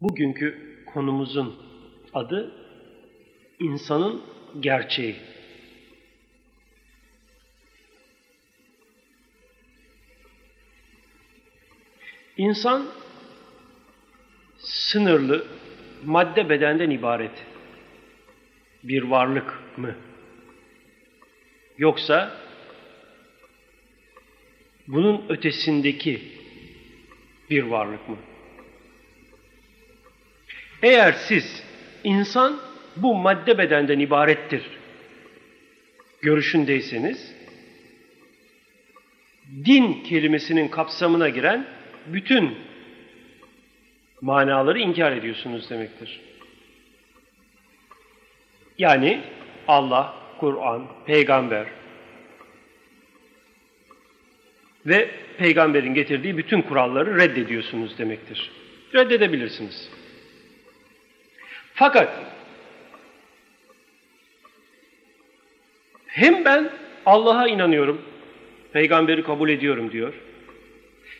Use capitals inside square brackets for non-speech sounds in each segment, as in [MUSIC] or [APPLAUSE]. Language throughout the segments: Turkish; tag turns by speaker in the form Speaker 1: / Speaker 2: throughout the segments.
Speaker 1: Bugünkü konumuzun adı insanın gerçeği. İnsan sınırlı madde bedenden ibaret bir varlık mı? Yoksa bunun ötesindeki bir varlık mı? Eğer siz insan bu madde bedenden ibarettir görüşündeyseniz din kelimesinin kapsamına giren bütün manaları inkar ediyorsunuz demektir. Yani Allah, Kur'an, peygamber ve peygamberin getirdiği bütün kuralları reddediyorsunuz demektir. Reddedebilirsiniz. Fakat hem ben Allah'a inanıyorum, peygamberi kabul ediyorum diyor.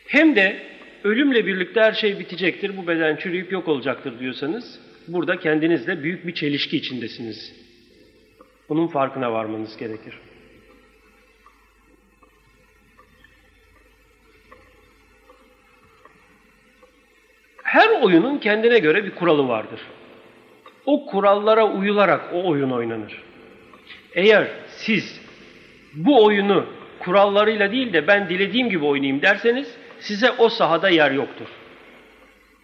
Speaker 1: Hem de ölümle birlikte her şey bitecektir, bu beden çürüyüp yok olacaktır diyorsanız burada kendinizle büyük bir çelişki içindesiniz. Bunun farkına varmanız gerekir. Her oyunun kendine göre bir kuralı vardır. O kurallara uyularak o oyun oynanır. Eğer siz bu oyunu kurallarıyla değil de ben dilediğim gibi oynayayım derseniz size o sahada yer yoktur.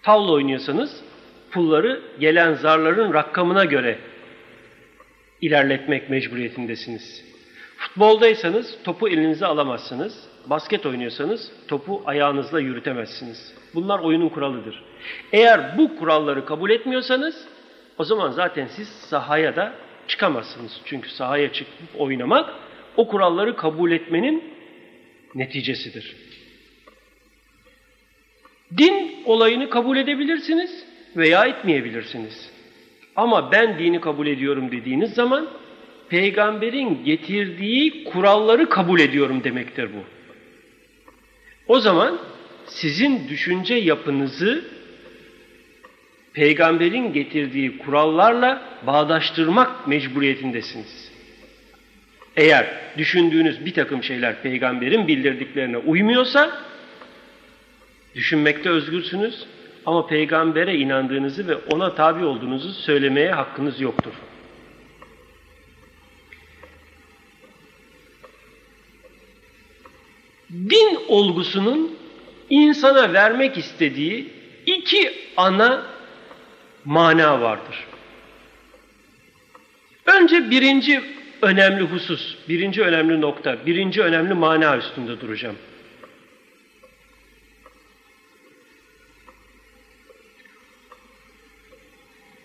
Speaker 1: Tavla oynuyorsanız pulları gelen zarların rakamına göre ilerletmek mecburiyetindesiniz. Futboldaysanız topu elinize alamazsınız. Basket oynuyorsanız topu ayağınızla yürütemezsiniz. Bunlar oyunun kuralıdır. Eğer bu kuralları kabul etmiyorsanız o zaman zaten siz sahaya da çıkamazsınız. Çünkü sahaya çıkıp oynamak o kuralları kabul etmenin neticesidir. Din olayını kabul edebilirsiniz veya etmeyebilirsiniz. Ama ben dini kabul ediyorum dediğiniz zaman peygamberin getirdiği kuralları kabul ediyorum demektir bu. O zaman sizin düşünce yapınızı peygamberin getirdiği kurallarla bağdaştırmak mecburiyetindesiniz. Eğer düşündüğünüz bir takım şeyler peygamberin bildirdiklerine uymuyorsa düşünmekte özgürsünüz ama peygambere inandığınızı ve ona tabi olduğunuzu söylemeye hakkınız yoktur. Din olgusunun insana vermek istediği iki ana mana vardır. Önce birinci önemli husus, birinci önemli nokta, birinci önemli mana üstünde duracağım.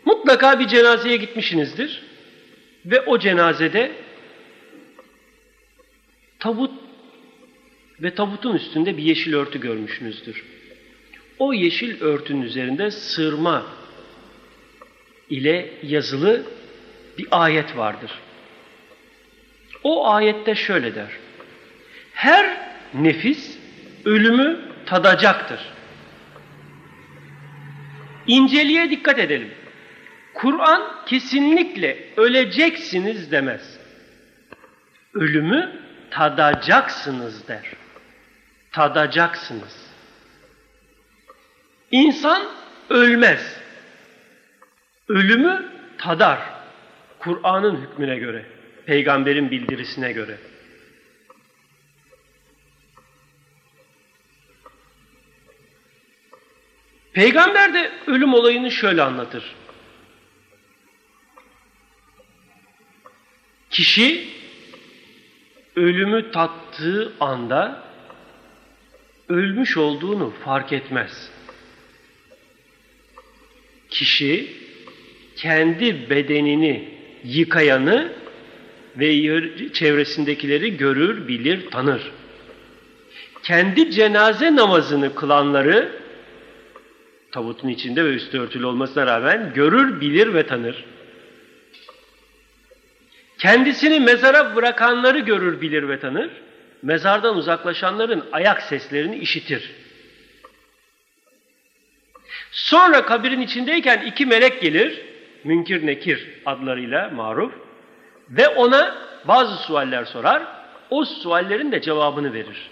Speaker 1: Mutlaka bir cenazeye gitmişsinizdir ve o cenazede tabut ve tabutun üstünde bir yeşil örtü görmüşsünüzdür. O yeşil örtünün üzerinde sırma ile yazılı bir ayet vardır. O ayette şöyle der. Her nefis ölümü tadacaktır. İnceliğe dikkat edelim. Kur'an kesinlikle öleceksiniz demez. Ölümü tadacaksınız der. Tadacaksınız. İnsan ölmez. Ölümü tadar. Kur'an'ın hükmüne göre, peygamberin bildirisine göre. Peygamber de ölüm olayını şöyle anlatır. Kişi ölümü tattığı anda ölmüş olduğunu fark etmez. Kişi kendi bedenini yıkayanı ve çevresindekileri görür, bilir, tanır. Kendi cenaze namazını kılanları tabutun içinde ve üstü örtülü olmasına rağmen görür, bilir ve tanır. Kendisini mezara bırakanları görür, bilir ve tanır. Mezardan uzaklaşanların ayak seslerini işitir. Sonra kabirin içindeyken iki melek gelir, Münkir Nekir adlarıyla maruf ve ona bazı sualler sorar, o suallerin de cevabını verir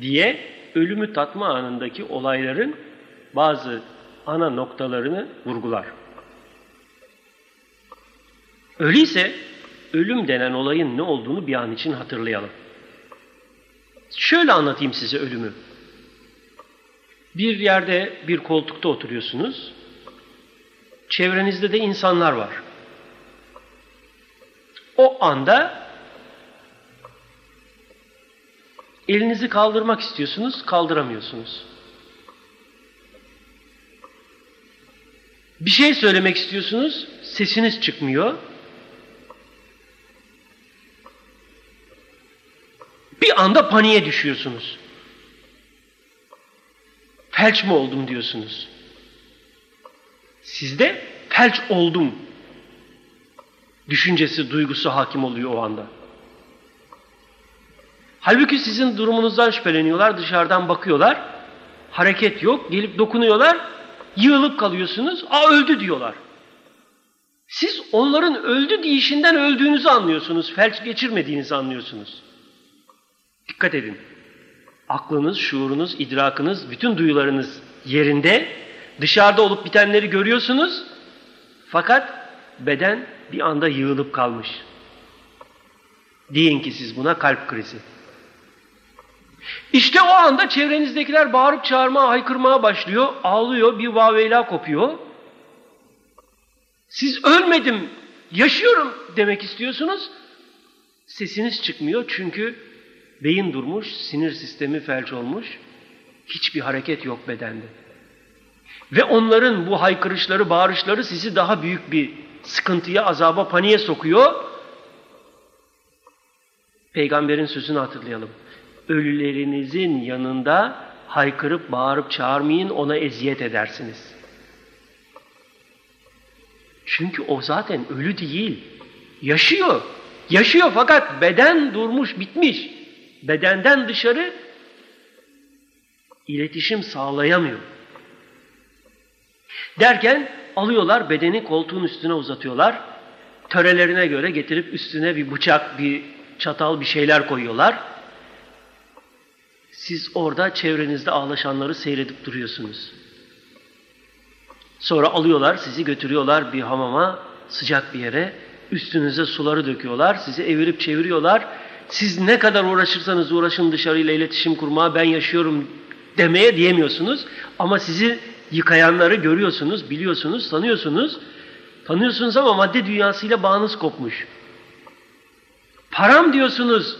Speaker 1: diye ölümü tatma anındaki olayların bazı ana noktalarını vurgular. Öyleyse ölüm denen olayın ne olduğunu bir an için hatırlayalım. Şöyle anlatayım size ölümü. Bir yerde bir koltukta oturuyorsunuz. Çevrenizde de insanlar var. O anda elinizi kaldırmak istiyorsunuz, kaldıramıyorsunuz. Bir şey söylemek istiyorsunuz, sesiniz çıkmıyor. Bir anda paniğe düşüyorsunuz. Felç mi oldum diyorsunuz. Sizde felç oldum düşüncesi, duygusu hakim oluyor o anda. Halbuki sizin durumunuzdan şüpheleniyorlar, dışarıdan bakıyorlar. Hareket yok, gelip dokunuyorlar, yığılıp kalıyorsunuz. Aa öldü diyorlar. Siz onların öldü deyişinden öldüğünüzü anlıyorsunuz, felç geçirmediğinizi anlıyorsunuz. Dikkat edin. Aklınız, şuurunuz, idrakınız, bütün duyularınız yerinde. Dışarıda olup bitenleri görüyorsunuz. Fakat beden bir anda yığılıp kalmış. Deyin ki siz buna kalp krizi. İşte o anda çevrenizdekiler bağırıp çağırmaya, haykırmaya başlıyor. Ağlıyor, bir vaveyla kopuyor. Siz ölmedim, yaşıyorum demek istiyorsunuz. Sesiniz çıkmıyor çünkü beyin durmuş, sinir sistemi felç olmuş. Hiçbir hareket yok bedende. Ve onların bu haykırışları, bağırışları sizi daha büyük bir sıkıntıya, azaba, paniğe sokuyor. Peygamberin sözünü hatırlayalım. Ölülerinizin yanında haykırıp bağırıp çağırmayın, ona eziyet edersiniz. Çünkü o zaten ölü değil. Yaşıyor. Yaşıyor fakat beden durmuş, bitmiş. Bedenden dışarı iletişim sağlayamıyor. Derken alıyorlar bedeni koltuğun üstüne uzatıyorlar. Törelerine göre getirip üstüne bir bıçak, bir çatal, bir şeyler koyuyorlar. Siz orada çevrenizde ağlaşanları seyredip duruyorsunuz. Sonra alıyorlar, sizi götürüyorlar bir hamama, sıcak bir yere. Üstünüze suları döküyorlar, sizi evirip çeviriyorlar. Siz ne kadar uğraşırsanız uğraşın dışarıyla iletişim kurmaya, ben yaşıyorum demeye diyemiyorsunuz. Ama sizi yıkayanları görüyorsunuz, biliyorsunuz, tanıyorsunuz. Tanıyorsunuz ama madde dünyasıyla bağınız kopmuş. Param diyorsunuz,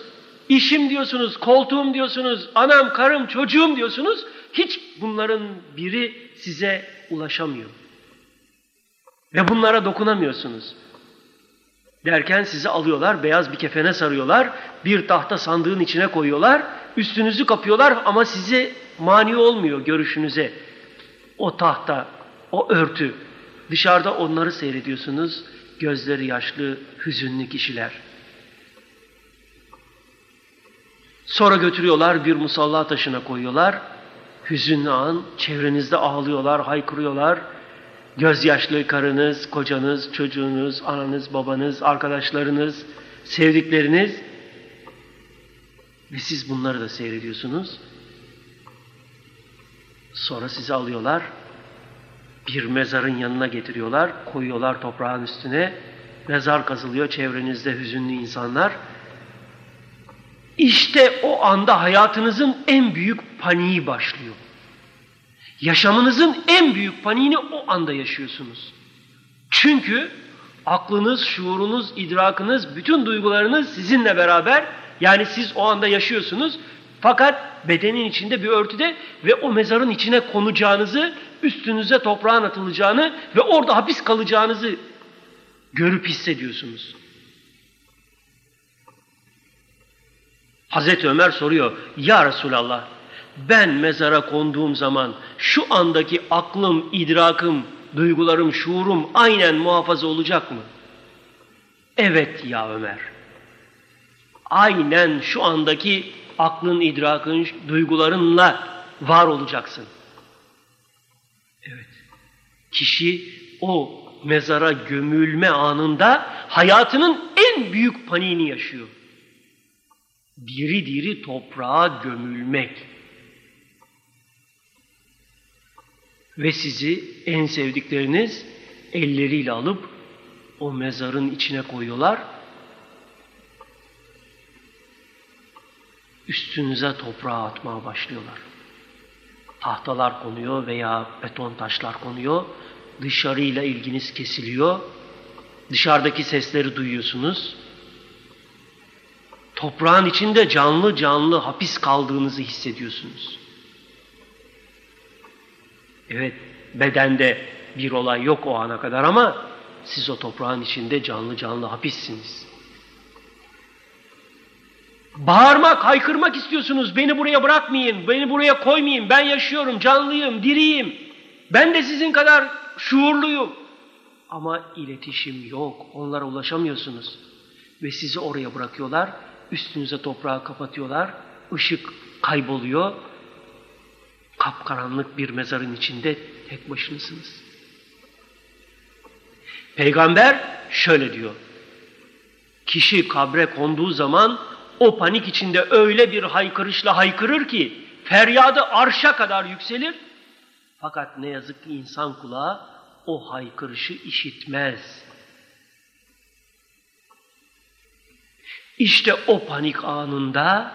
Speaker 1: işim diyorsunuz, koltuğum diyorsunuz, anam, karım, çocuğum diyorsunuz. Hiç bunların biri size ulaşamıyor. Ve bunlara dokunamıyorsunuz. Derken sizi alıyorlar, beyaz bir kefene sarıyorlar, bir tahta sandığın içine koyuyorlar, üstünüzü kapıyorlar ama sizi mani olmuyor görüşünüze. O tahta, o örtü. Dışarıda onları seyrediyorsunuz, gözleri yaşlı, hüzünlü kişiler. Sonra götürüyorlar bir musalla taşına koyuyorlar. Hüzünlü an, çevrenizde ağlıyorlar, haykırıyorlar. Gözyaşlı karınız, kocanız, çocuğunuz, ananız, babanız, arkadaşlarınız, sevdikleriniz ve siz bunları da seyrediyorsunuz. Sonra sizi alıyorlar, bir mezarın yanına getiriyorlar, koyuyorlar toprağın üstüne. Mezar kazılıyor, çevrenizde hüzünlü insanlar. İşte o anda hayatınızın en büyük paniği başlıyor. Yaşamınızın en büyük paniğini o anda yaşıyorsunuz. Çünkü aklınız, şuurunuz, idrakınız, bütün duygularınız sizinle beraber yani siz o anda yaşıyorsunuz fakat bedenin içinde bir örtüde ve o mezarın içine konacağınızı, üstünüze toprağın atılacağını ve orada hapis kalacağınızı görüp hissediyorsunuz. Hazreti Ömer soruyor, Ya Resulallah ben mezara konduğum zaman şu andaki aklım, idrakım, duygularım, şuurum aynen muhafaza olacak mı? Evet ya Ömer. Aynen şu andaki aklın, idrakın, duygularınla var olacaksın. Kişi o mezara gömülme anında hayatının en büyük paniğini yaşıyor. Diri diri toprağa gömülmek. Ve sizi en sevdikleriniz elleriyle alıp o mezarın içine koyuyorlar. Üstünüze toprağa atmaya başlıyorlar. Tahtalar konuyor veya beton taşlar konuyor. Dışarıyla ilginiz kesiliyor. Dışarıdaki sesleri duyuyorsunuz. Toprağın içinde canlı canlı hapis kaldığınızı hissediyorsunuz. Evet, bedende bir olay yok o ana kadar ama siz o toprağın içinde canlı canlı hapissiniz. Bağırmak, haykırmak istiyorsunuz. Beni buraya bırakmayın, beni buraya koymayın. Ben yaşıyorum, canlıyım, diriyim. Ben de sizin kadar şuurluyum. Ama iletişim yok. Onlara ulaşamıyorsunuz. Ve sizi oraya bırakıyorlar. Üstünüze toprağı kapatıyorlar. Işık kayboluyor. Kapkaranlık bir mezarın içinde tek başınasınız. Peygamber şöyle diyor. Kişi kabre konduğu zaman o panik içinde öyle bir haykırışla haykırır ki feryadı arşa kadar yükselir. Fakat ne yazık ki insan kulağı o haykırışı işitmez. İşte o panik anında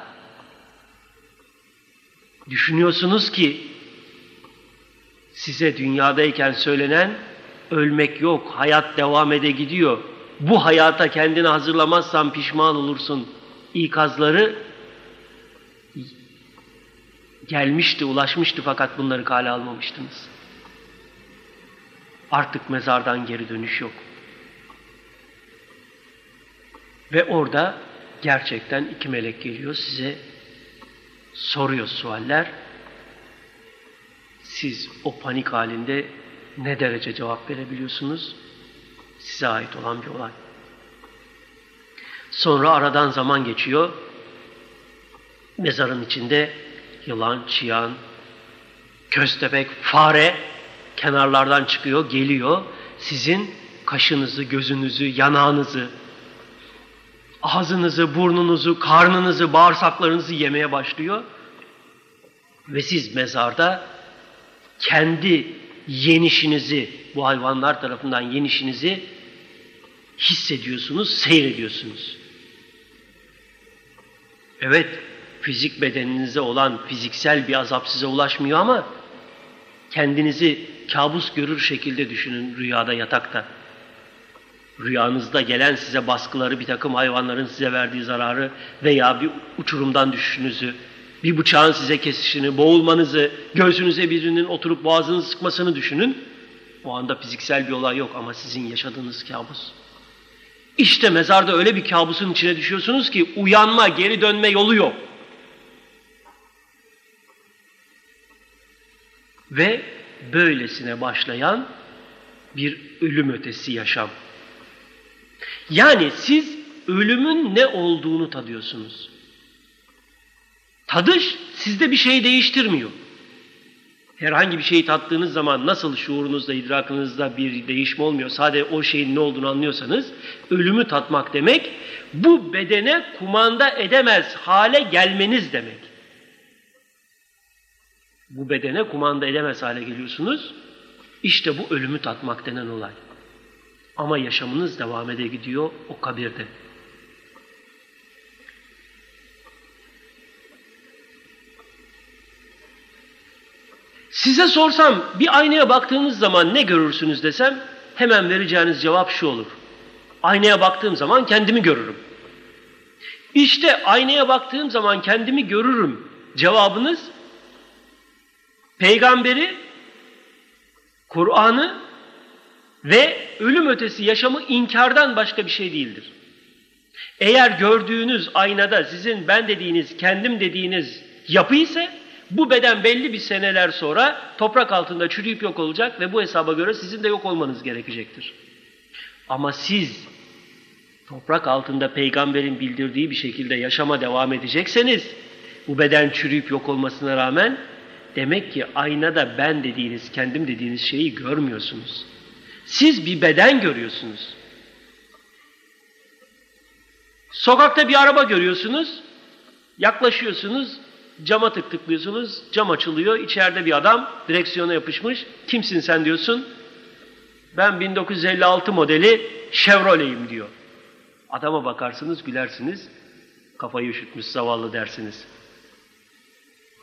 Speaker 1: düşünüyorsunuz ki size dünyadayken söylenen ölmek yok, hayat devam ede gidiyor. Bu hayata kendini hazırlamazsan pişman olursun. İkazları gelmişti, ulaşmıştı fakat bunları kale almamıştınız. Artık mezardan geri dönüş yok. Ve orada gerçekten iki melek geliyor size soruyor sualler. Siz o panik halinde ne derece cevap verebiliyorsunuz? Size ait olan bir olay. Sonra aradan zaman geçiyor. Mezarın içinde yılan, çıyan, köstebek, fare kenarlardan çıkıyor, geliyor. Sizin kaşınızı, gözünüzü, yanağınızı, ağzınızı, burnunuzu, karnınızı, bağırsaklarınızı yemeye başlıyor. Ve siz mezarda kendi yenişinizi, bu hayvanlar tarafından yenişinizi hissediyorsunuz, seyrediyorsunuz. Evet, fizik bedeninize olan fiziksel bir azap size ulaşmıyor ama kendinizi kabus görür şekilde düşünün rüyada, yatakta. Rüyanızda gelen size baskıları, bir takım hayvanların size verdiği zararı veya bir uçurumdan düşüşünüzü, bir bıçağın size kesişini, boğulmanızı, göğsünüze birinin oturup boğazınızı sıkmasını düşünün. O anda fiziksel bir olay yok ama sizin yaşadığınız kabus. İşte mezarda öyle bir kabusun içine düşüyorsunuz ki uyanma, geri dönme yolu yok. Ve böylesine başlayan bir ölüm ötesi yaşam. Yani siz ölümün ne olduğunu tadıyorsunuz. Tadış sizde bir şey değiştirmiyor. Herhangi bir şeyi tattığınız zaman nasıl şuurunuzda, idrakınızda bir değişme olmuyor. Sadece o şeyin ne olduğunu anlıyorsanız ölümü tatmak demek bu bedene kumanda edemez hale gelmeniz demek. Bu bedene kumanda edemez hale geliyorsunuz. İşte bu ölümü tatmak denen olay. Ama yaşamınız devam ede gidiyor o kabirde. Size sorsam bir aynaya baktığınız zaman ne görürsünüz desem hemen vereceğiniz cevap şu olur. Aynaya baktığım zaman kendimi görürüm. İşte aynaya baktığım zaman kendimi görürüm cevabınız peygamberi, Kur'an'ı ve ölüm ötesi yaşamı inkardan başka bir şey değildir. Eğer gördüğünüz aynada sizin ben dediğiniz, kendim dediğiniz yapı ise bu beden belli bir seneler sonra toprak altında çürüyüp yok olacak ve bu hesaba göre sizin de yok olmanız gerekecektir. Ama siz toprak altında peygamberin bildirdiği bir şekilde yaşama devam edecekseniz bu beden çürüyüp yok olmasına rağmen Demek ki aynada ben dediğiniz, kendim dediğiniz şeyi görmüyorsunuz. Siz bir beden görüyorsunuz. Sokakta bir araba görüyorsunuz, yaklaşıyorsunuz, cama tık tıklıyorsunuz, cam açılıyor, içeride bir adam direksiyona yapışmış. Kimsin sen diyorsun? Ben 1956 modeli Chevrolet'im diyor. Adama bakarsınız, gülersiniz, kafayı üşütmüş zavallı dersiniz.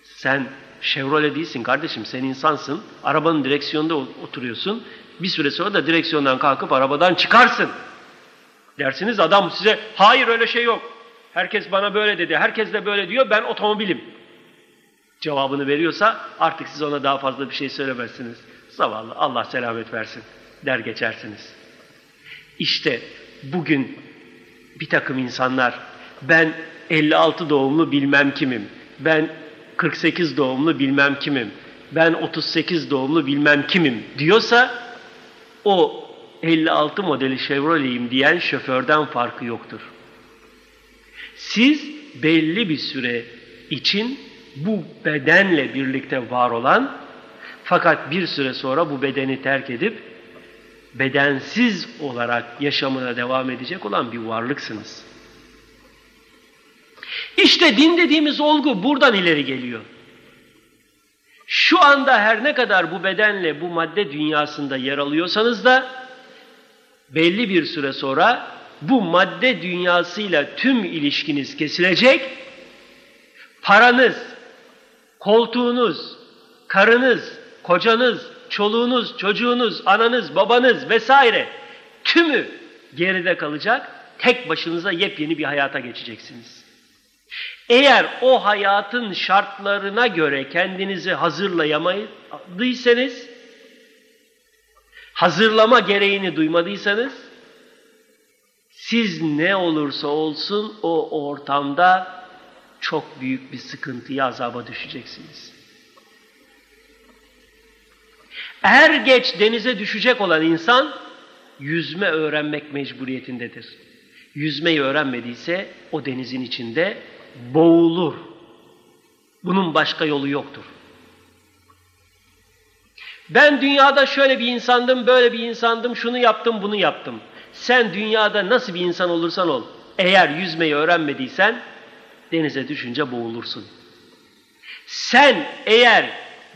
Speaker 1: Sen Chevrolet değilsin kardeşim, sen insansın. Arabanın direksiyonunda oturuyorsun. Bir süre sonra da direksiyondan kalkıp arabadan çıkarsın. Dersiniz adam size, hayır öyle şey yok. Herkes bana böyle dedi, herkes de böyle diyor, ben otomobilim. Cevabını veriyorsa artık siz ona daha fazla bir şey söylemezsiniz. Zavallı, Allah selamet versin der geçersiniz. İşte bugün bir takım insanlar, ben 56 doğumlu bilmem kimim, ben 48 doğumlu bilmem kimim, ben 38 doğumlu bilmem kimim diyorsa o 56 modeli Chevrolet'im diyen şoförden farkı yoktur. Siz belli bir süre için bu bedenle birlikte var olan fakat bir süre sonra bu bedeni terk edip bedensiz olarak yaşamına devam edecek olan bir varlıksınız. İşte din dediğimiz olgu buradan ileri geliyor. Şu anda her ne kadar bu bedenle bu madde dünyasında yer alıyorsanız da belli bir süre sonra bu madde dünyasıyla tüm ilişkiniz kesilecek. Paranız, koltuğunuz, karınız, kocanız, çoluğunuz, çocuğunuz, ananız, babanız vesaire tümü geride kalacak. Tek başınıza yepyeni bir hayata geçeceksiniz. Eğer o hayatın şartlarına göre kendinizi hazırlayamadıysanız, hazırlama gereğini duymadıysanız, siz ne olursa olsun o ortamda çok büyük bir sıkıntıya, azaba düşeceksiniz. Er geç denize düşecek olan insan yüzme öğrenmek mecburiyetindedir. Yüzmeyi öğrenmediyse o denizin içinde boğulur. Bunun başka yolu yoktur. Ben dünyada şöyle bir insandım, böyle bir insandım, şunu yaptım, bunu yaptım. Sen dünyada nasıl bir insan olursan ol, eğer yüzmeyi öğrenmediysen denize düşünce boğulursun. Sen eğer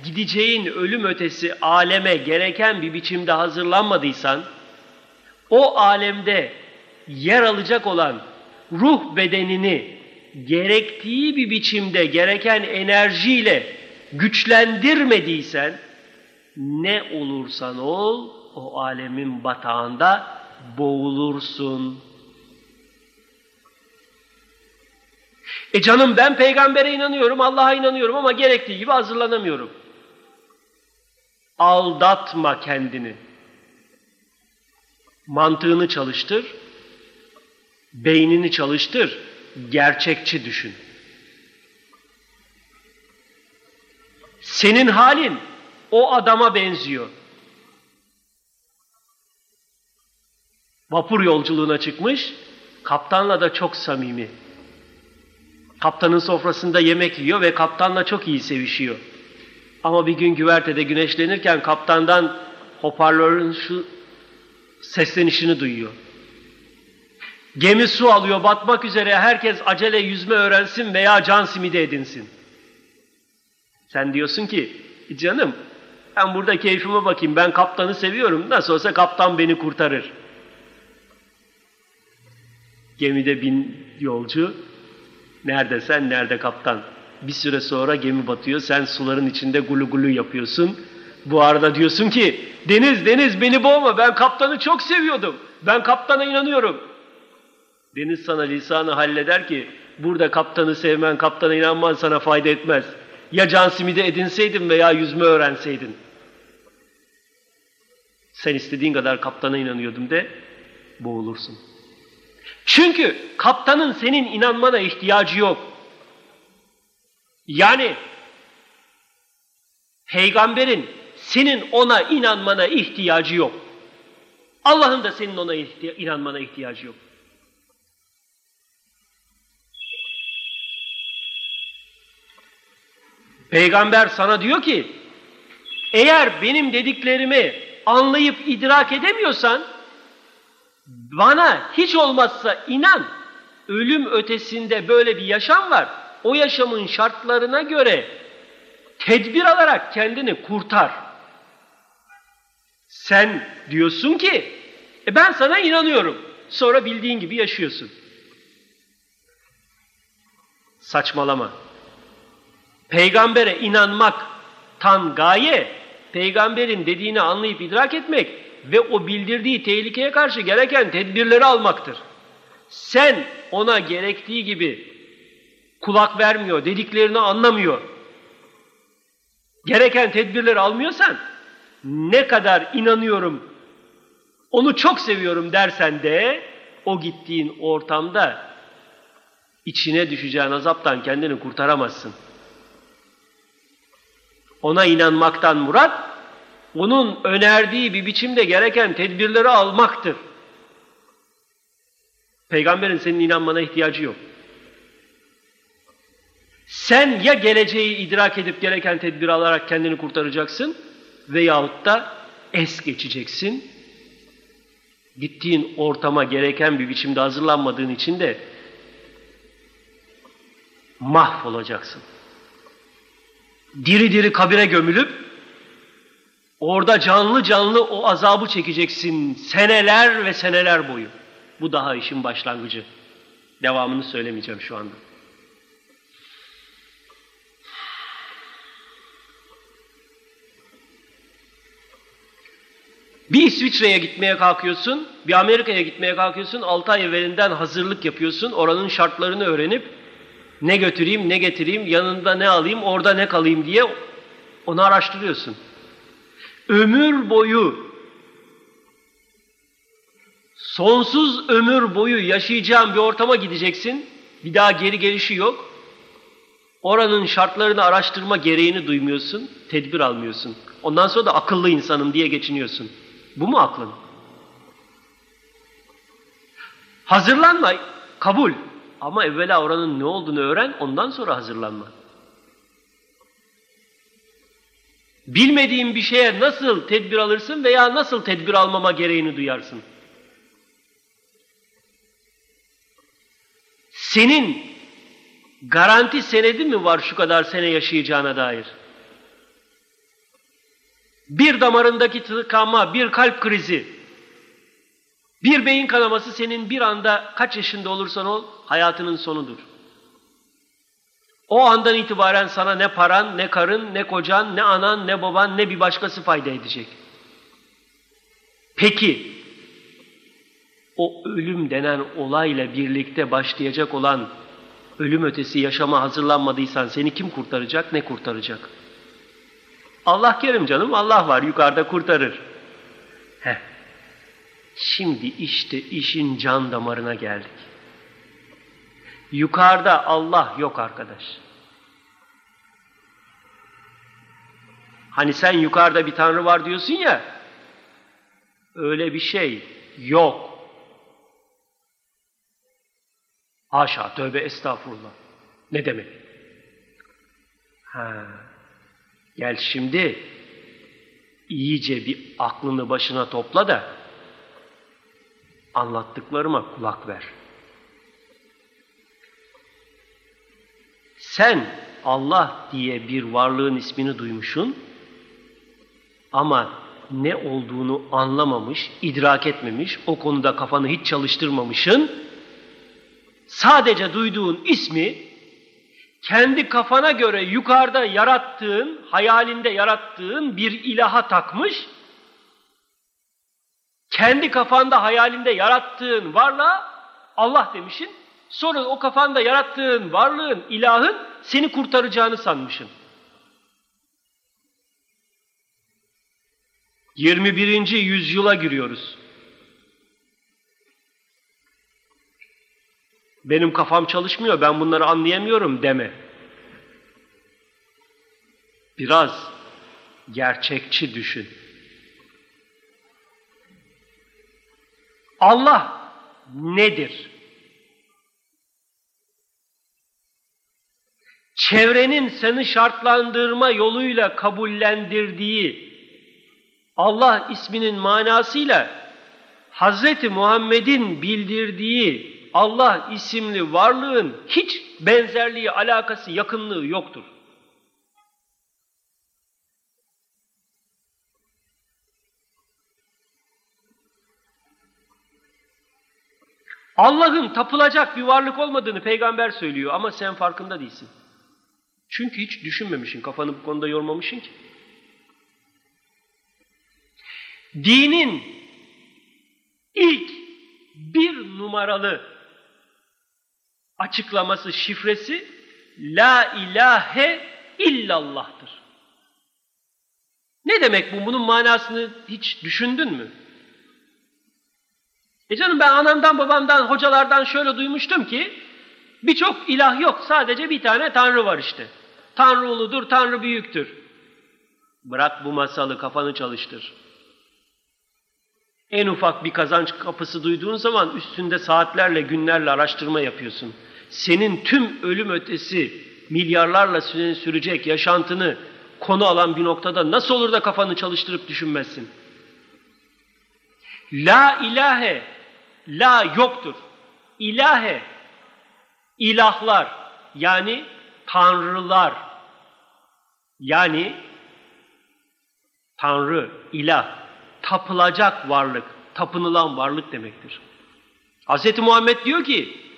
Speaker 1: gideceğin ölüm ötesi aleme gereken bir biçimde hazırlanmadıysan, o alemde yer alacak olan ruh bedenini gerektiği bir biçimde gereken enerjiyle güçlendirmediysen, ne olursan ol, o alemin batağında boğulursun. E canım ben peygambere inanıyorum, Allah'a inanıyorum ama gerektiği gibi hazırlanamıyorum. Aldatma kendini. Mantığını çalıştır, beynini çalıştır, gerçekçi düşün. Senin halin o adama benziyor. Vapur yolculuğuna çıkmış, kaptanla da çok samimi. Kaptanın sofrasında yemek yiyor ve kaptanla çok iyi sevişiyor. Ama bir gün güvertede güneşlenirken kaptandan hoparlörün şu seslenişini duyuyor. Gemi su alıyor, batmak üzere herkes acele yüzme öğrensin veya can simidi edinsin. Sen diyorsun ki, canım ben burada keyfime bakayım, ben kaptanı seviyorum, nasıl olsa kaptan beni kurtarır. Gemide bin yolcu, nerede sen, nerede kaptan? Bir süre sonra gemi batıyor, sen suların içinde gulu gulu yapıyorsun. Bu arada diyorsun ki, Deniz, Deniz beni boğma, ben kaptanı çok seviyordum. Ben kaptana inanıyorum. Deniz sana lisanı halleder ki, burada kaptanı sevmen, kaptana inanman sana fayda etmez. Ya can simide edinseydin veya yüzme öğrenseydin. Sen istediğin kadar kaptana inanıyordum de, boğulursun. Çünkü kaptanın senin inanmana ihtiyacı yok. Yani peygamberin senin ona inanmana ihtiyacı yok. Allah'ın da senin ona ihtiya inanmana ihtiyacı yok. Peygamber sana diyor ki eğer benim dediklerimi anlayıp idrak edemiyorsan bana hiç olmazsa inan ölüm ötesinde böyle bir yaşam var. O yaşamın şartlarına göre tedbir alarak kendini kurtar. Sen diyorsun ki e ben sana inanıyorum. Sonra bildiğin gibi yaşıyorsun. Saçmalama. Peygambere inanmak tan gaye, peygamberin dediğini anlayıp idrak etmek ve o bildirdiği tehlikeye karşı gereken tedbirleri almaktır. Sen ona gerektiği gibi kulak vermiyor, dediklerini anlamıyor. Gereken tedbirleri almıyorsan ne kadar inanıyorum, onu çok seviyorum dersen de o gittiğin ortamda içine düşeceğin azaptan kendini kurtaramazsın. Ona inanmaktan murat, onun önerdiği bir biçimde gereken tedbirleri almaktır. Peygamberin senin inanmana ihtiyacı yok. Sen ya geleceği idrak edip gereken tedbir alarak kendini kurtaracaksın veyahut da es geçeceksin. Gittiğin ortama gereken bir biçimde hazırlanmadığın için de mahvolacaksın. Diri diri kabire gömülüp orada canlı canlı o azabı çekeceksin seneler ve seneler boyu. Bu daha işin başlangıcı. Devamını söylemeyeceğim şu anda. Bir İsviçre'ye gitmeye kalkıyorsun, bir Amerika'ya gitmeye kalkıyorsun, 6 ay evvelinden hazırlık yapıyorsun, oranın şartlarını öğrenip ne götüreyim, ne getireyim, yanında ne alayım, orada ne kalayım diye onu araştırıyorsun. Ömür boyu, sonsuz ömür boyu yaşayacağın bir ortama gideceksin, bir daha geri gelişi yok. Oranın şartlarını araştırma gereğini duymuyorsun, tedbir almıyorsun. Ondan sonra da akıllı insanım diye geçiniyorsun. Bu mu aklın? Hazırlanma, kabul. Ama evvela oranın ne olduğunu öğren, ondan sonra hazırlanma. Bilmediğin bir şeye nasıl tedbir alırsın veya nasıl tedbir almama gereğini duyarsın? Senin garanti senedi mi var şu kadar sene yaşayacağına dair? Bir damarındaki tıkanma, bir kalp krizi, bir beyin kanaması senin bir anda kaç yaşında olursan ol hayatının sonudur. O andan itibaren sana ne paran, ne karın, ne kocan, ne anan, ne baban, ne bir başkası fayda edecek. Peki, o ölüm denen olayla birlikte başlayacak olan ölüm ötesi yaşama hazırlanmadıysan seni kim kurtaracak, ne kurtaracak? Allah kerim canım, Allah var yukarıda kurtarır. Heh. Şimdi işte işin can damarına geldik. Yukarıda Allah yok arkadaş. Hani sen yukarıda bir tanrı var diyorsun ya, öyle bir şey yok. Haşa, tövbe estağfurullah. Ne demek? Ha, gel şimdi iyice bir aklını başına topla da anlattıklarıma kulak ver. Sen Allah diye bir varlığın ismini duymuşsun ama ne olduğunu anlamamış, idrak etmemiş, o konuda kafanı hiç çalıştırmamışsın. Sadece duyduğun ismi kendi kafana göre yukarıda yarattığın, hayalinde yarattığın bir ilaha takmış, kendi kafanda hayalinde yarattığın varlığa Allah demişin, sonra o kafanda yarattığın varlığın, ilahın seni kurtaracağını sanmışsın. 21. yüzyıla giriyoruz. Benim kafam çalışmıyor, ben bunları anlayamıyorum deme. Biraz gerçekçi düşün. Allah nedir? Çevrenin seni şartlandırma yoluyla kabullendirdiği Allah isminin manasıyla Hazreti Muhammed'in bildirdiği Allah isimli varlığın hiç benzerliği, alakası, yakınlığı yoktur. Allah'ın tapılacak bir varlık olmadığını peygamber söylüyor ama sen farkında değilsin. Çünkü hiç düşünmemişsin, kafanı bu konuda yormamışsın ki. Dinin ilk bir numaralı açıklaması, şifresi La ilahe illallah'tır. Ne demek bu? Bunun manasını hiç düşündün mü? E canım ben anamdan babamdan hocalardan şöyle duymuştum ki birçok ilah yok sadece bir tane tanrı var işte. Tanrı uludur, tanrı büyüktür. Bırak bu masalı kafanı çalıştır. En ufak bir kazanç kapısı duyduğun zaman üstünde saatlerle günlerle araştırma yapıyorsun. Senin tüm ölüm ötesi milyarlarla sürecek yaşantını konu alan bir noktada nasıl olur da kafanı çalıştırıp düşünmezsin? La ilahe, la yoktur. İlahe, ilahlar yani tanrılar yani tanrı, ilah, tapılacak varlık, tapınılan varlık demektir. Hz. Muhammed diyor ki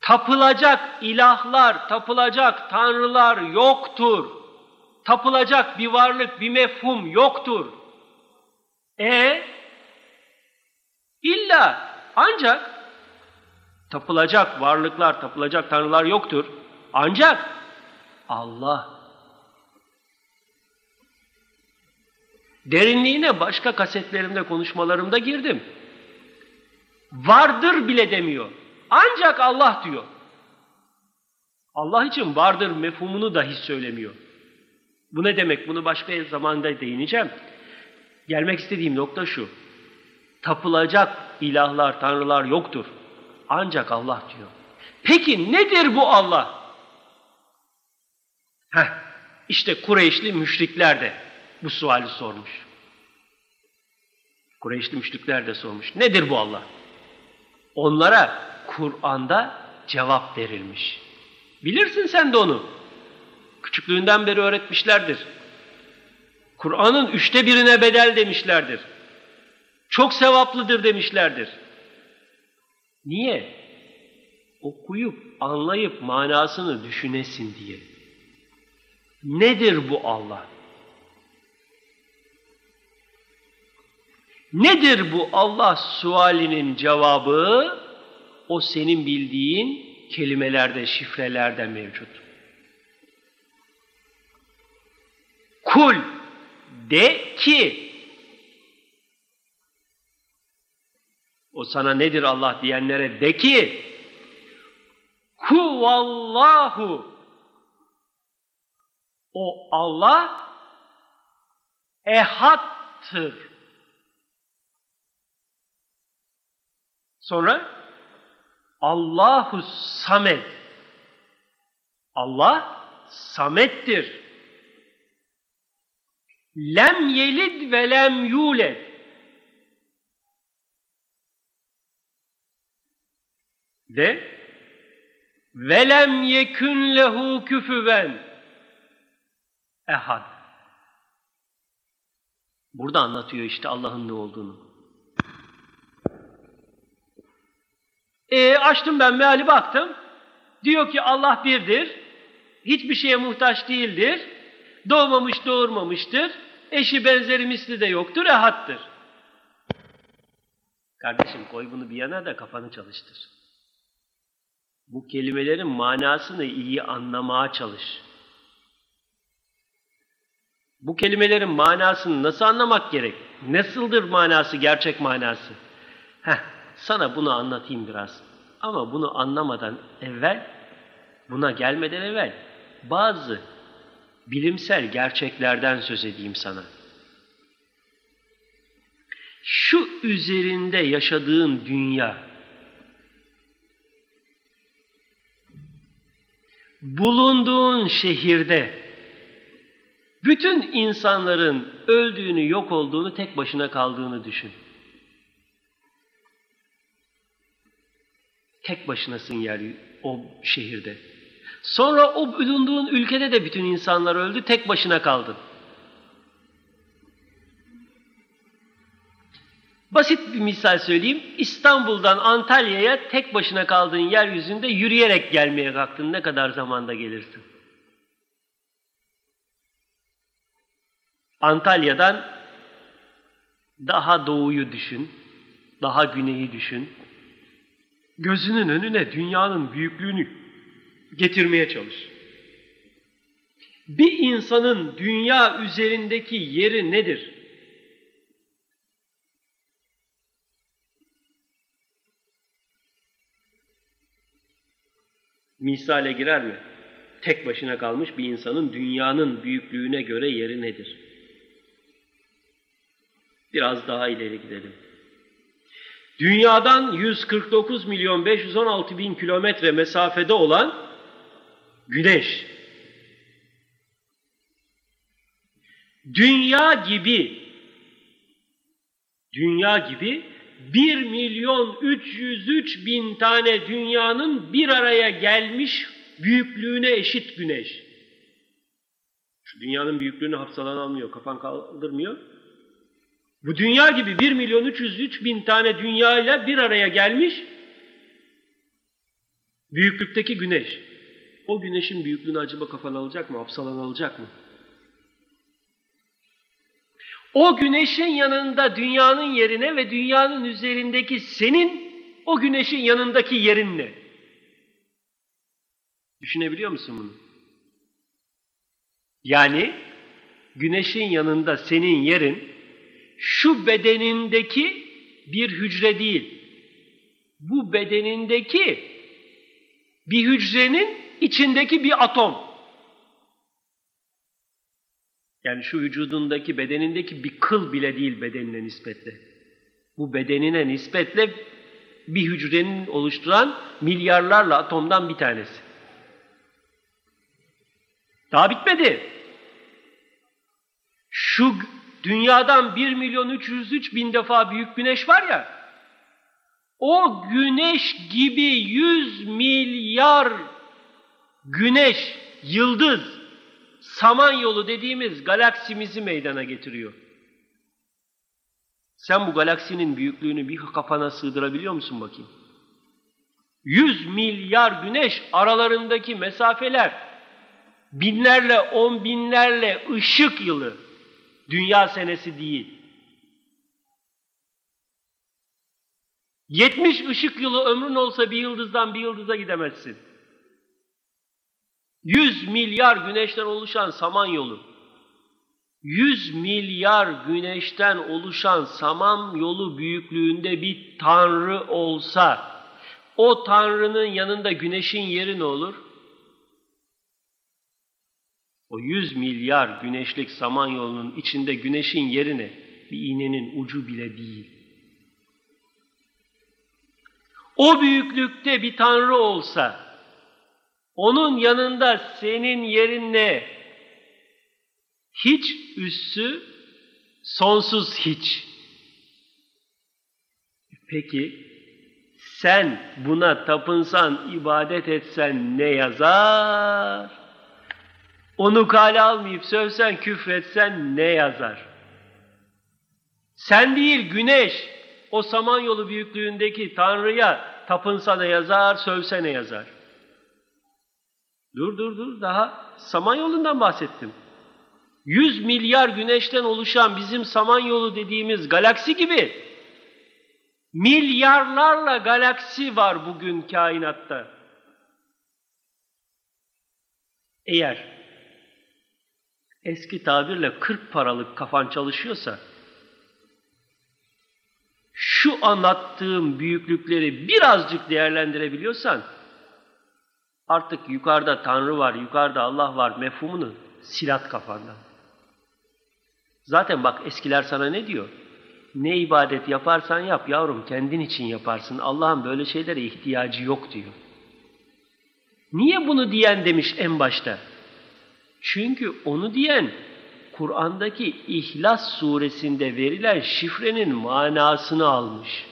Speaker 1: tapılacak ilahlar, tapılacak tanrılar yoktur. Tapılacak bir varlık, bir mefhum yoktur. E illa ancak tapılacak varlıklar, tapılacak tanrılar yoktur. Ancak Allah Derinliğine başka kasetlerimde, konuşmalarımda girdim. Vardır bile demiyor. Ancak Allah diyor. Allah için vardır mefhumunu dahi söylemiyor. Bu ne demek? Bunu başka zamanda değineceğim. Gelmek istediğim nokta şu. Tapılacak ilahlar, tanrılar yoktur. Ancak Allah diyor. Peki nedir bu Allah? Heh, işte Kureyşli müşrikler de bu suali sormuş. Kureyşli müşrikler de sormuş. Nedir bu Allah? Onlara Kur'an'da cevap verilmiş. Bilirsin sen de onu. Küçüklüğünden beri öğretmişlerdir. Kur'an'ın üçte birine bedel demişlerdir. Çok sevaplıdır demişlerdir. Niye? Okuyup, anlayıp manasını düşünesin diye. Nedir bu Allah? Nedir bu Allah sualinin cevabı? O senin bildiğin kelimelerde, şifrelerde mevcut. Kul de ki o sana nedir Allah diyenlere de ki huvallahu o Allah ehattır. Sonra Allahu Samet. Allah Samet'tir. Lem yelid ve lem yuled. De ve lem yekün lehu küfüven ehad. Burada anlatıyor işte Allah'ın ne olduğunu. E, açtım ben meali baktım. Diyor ki Allah birdir. Hiçbir şeye muhtaç değildir. Doğmamış doğurmamıştır. Eşi benzeri misli de yoktur. Ehattır. Kardeşim koy bunu bir yana da kafanı çalıştır. Bu kelimelerin manasını iyi anlamaya çalış. Bu kelimelerin manasını nasıl anlamak gerek? Nasıldır manası, gerçek manası? Heh, sana bunu anlatayım biraz. Ama bunu anlamadan evvel, buna gelmeden evvel bazı bilimsel gerçeklerden söz edeyim sana. Şu üzerinde yaşadığın dünya bulunduğun şehirde bütün insanların öldüğünü, yok olduğunu, tek başına kaldığını düşün. Tek başınasın yer o şehirde. Sonra o bulunduğun ülkede de bütün insanlar öldü, tek başına kaldın. Basit bir misal söyleyeyim. İstanbul'dan Antalya'ya tek başına kaldığın yeryüzünde yürüyerek gelmeye kalktın. Ne kadar zamanda gelirsin? Antalya'dan daha doğuyu düşün, daha güneyi düşün. Gözünün önüne dünyanın büyüklüğünü getirmeye çalış. Bir insanın dünya üzerindeki yeri nedir? Misale girer mi? Tek başına kalmış bir insanın dünyanın büyüklüğüne göre yeri nedir? Biraz daha ileri gidelim. Dünyadan 149 milyon 516 bin kilometre mesafede olan Güneş. Dünya gibi dünya gibi 1 milyon 303 bin tane dünyanın bir araya gelmiş büyüklüğüne eşit güneş. Şu dünyanın büyüklüğünü hafsalan almıyor, kafan kaldırmıyor. Bu dünya gibi 1 milyon 303 bin tane dünya ile bir araya gelmiş büyüklükteki güneş. O güneşin büyüklüğünü acaba kafan alacak mı, hafsalan alacak mı? O güneşin yanında dünyanın yerine ve dünyanın üzerindeki senin o güneşin yanındaki yerin ne? Düşünebiliyor musun bunu? Yani güneşin yanında senin yerin şu bedenindeki bir hücre değil. Bu bedenindeki bir hücrenin içindeki bir atom. Yani şu vücudundaki, bedenindeki bir kıl bile değil bedenine nispetle. Bu bedenine nispetle bir hücrenin oluşturan milyarlarla atomdan bir tanesi. Daha bitmedi. Şu dünyadan 1 milyon 303 bin defa büyük güneş var ya, o güneş gibi 100 milyar güneş, yıldız, Samanyolu dediğimiz galaksimizi meydana getiriyor. Sen bu galaksinin büyüklüğünü bir kafana sığdırabiliyor musun bakayım? Yüz milyar güneş aralarındaki mesafeler binlerle, on binlerle ışık yılı. Dünya senesi değil. Yetmiş ışık yılı ömrün olsa bir yıldızdan bir yıldıza gidemezsin. 100 milyar güneşten oluşan samanyolu, 100 milyar güneşten oluşan samanyolu büyüklüğünde bir tanrı olsa, o tanrının yanında güneşin yeri ne olur? O 100 milyar güneşlik samanyolunun içinde güneşin yerine bir iğnenin ucu bile değil. O büyüklükte bir tanrı olsa, onun yanında senin yerin ne? Hiç üssü, sonsuz hiç. Peki sen buna tapınsan, ibadet etsen ne yazar? Onu kale almayıp sövsen, küfretsen ne yazar? Sen değil güneş, o samanyolu büyüklüğündeki Tanrı'ya tapınsana yazar, sövsene yazar. Dur dur dur daha Samanyolu'ndan bahsettim. 100 milyar güneşten oluşan bizim Samanyolu dediğimiz galaksi gibi milyarlarla galaksi var bugün kainatta. Eğer eski tabirle 40 paralık kafan çalışıyorsa şu anlattığım büyüklükleri birazcık değerlendirebiliyorsan Artık yukarıda Tanrı var, yukarıda Allah var mefhumunu silat kafandan. Zaten bak eskiler sana ne diyor? Ne ibadet yaparsan yap yavrum kendin için yaparsın. Allah'ın böyle şeylere ihtiyacı yok diyor. Niye bunu diyen demiş en başta? Çünkü onu diyen Kur'an'daki İhlas suresinde verilen şifrenin manasını almış.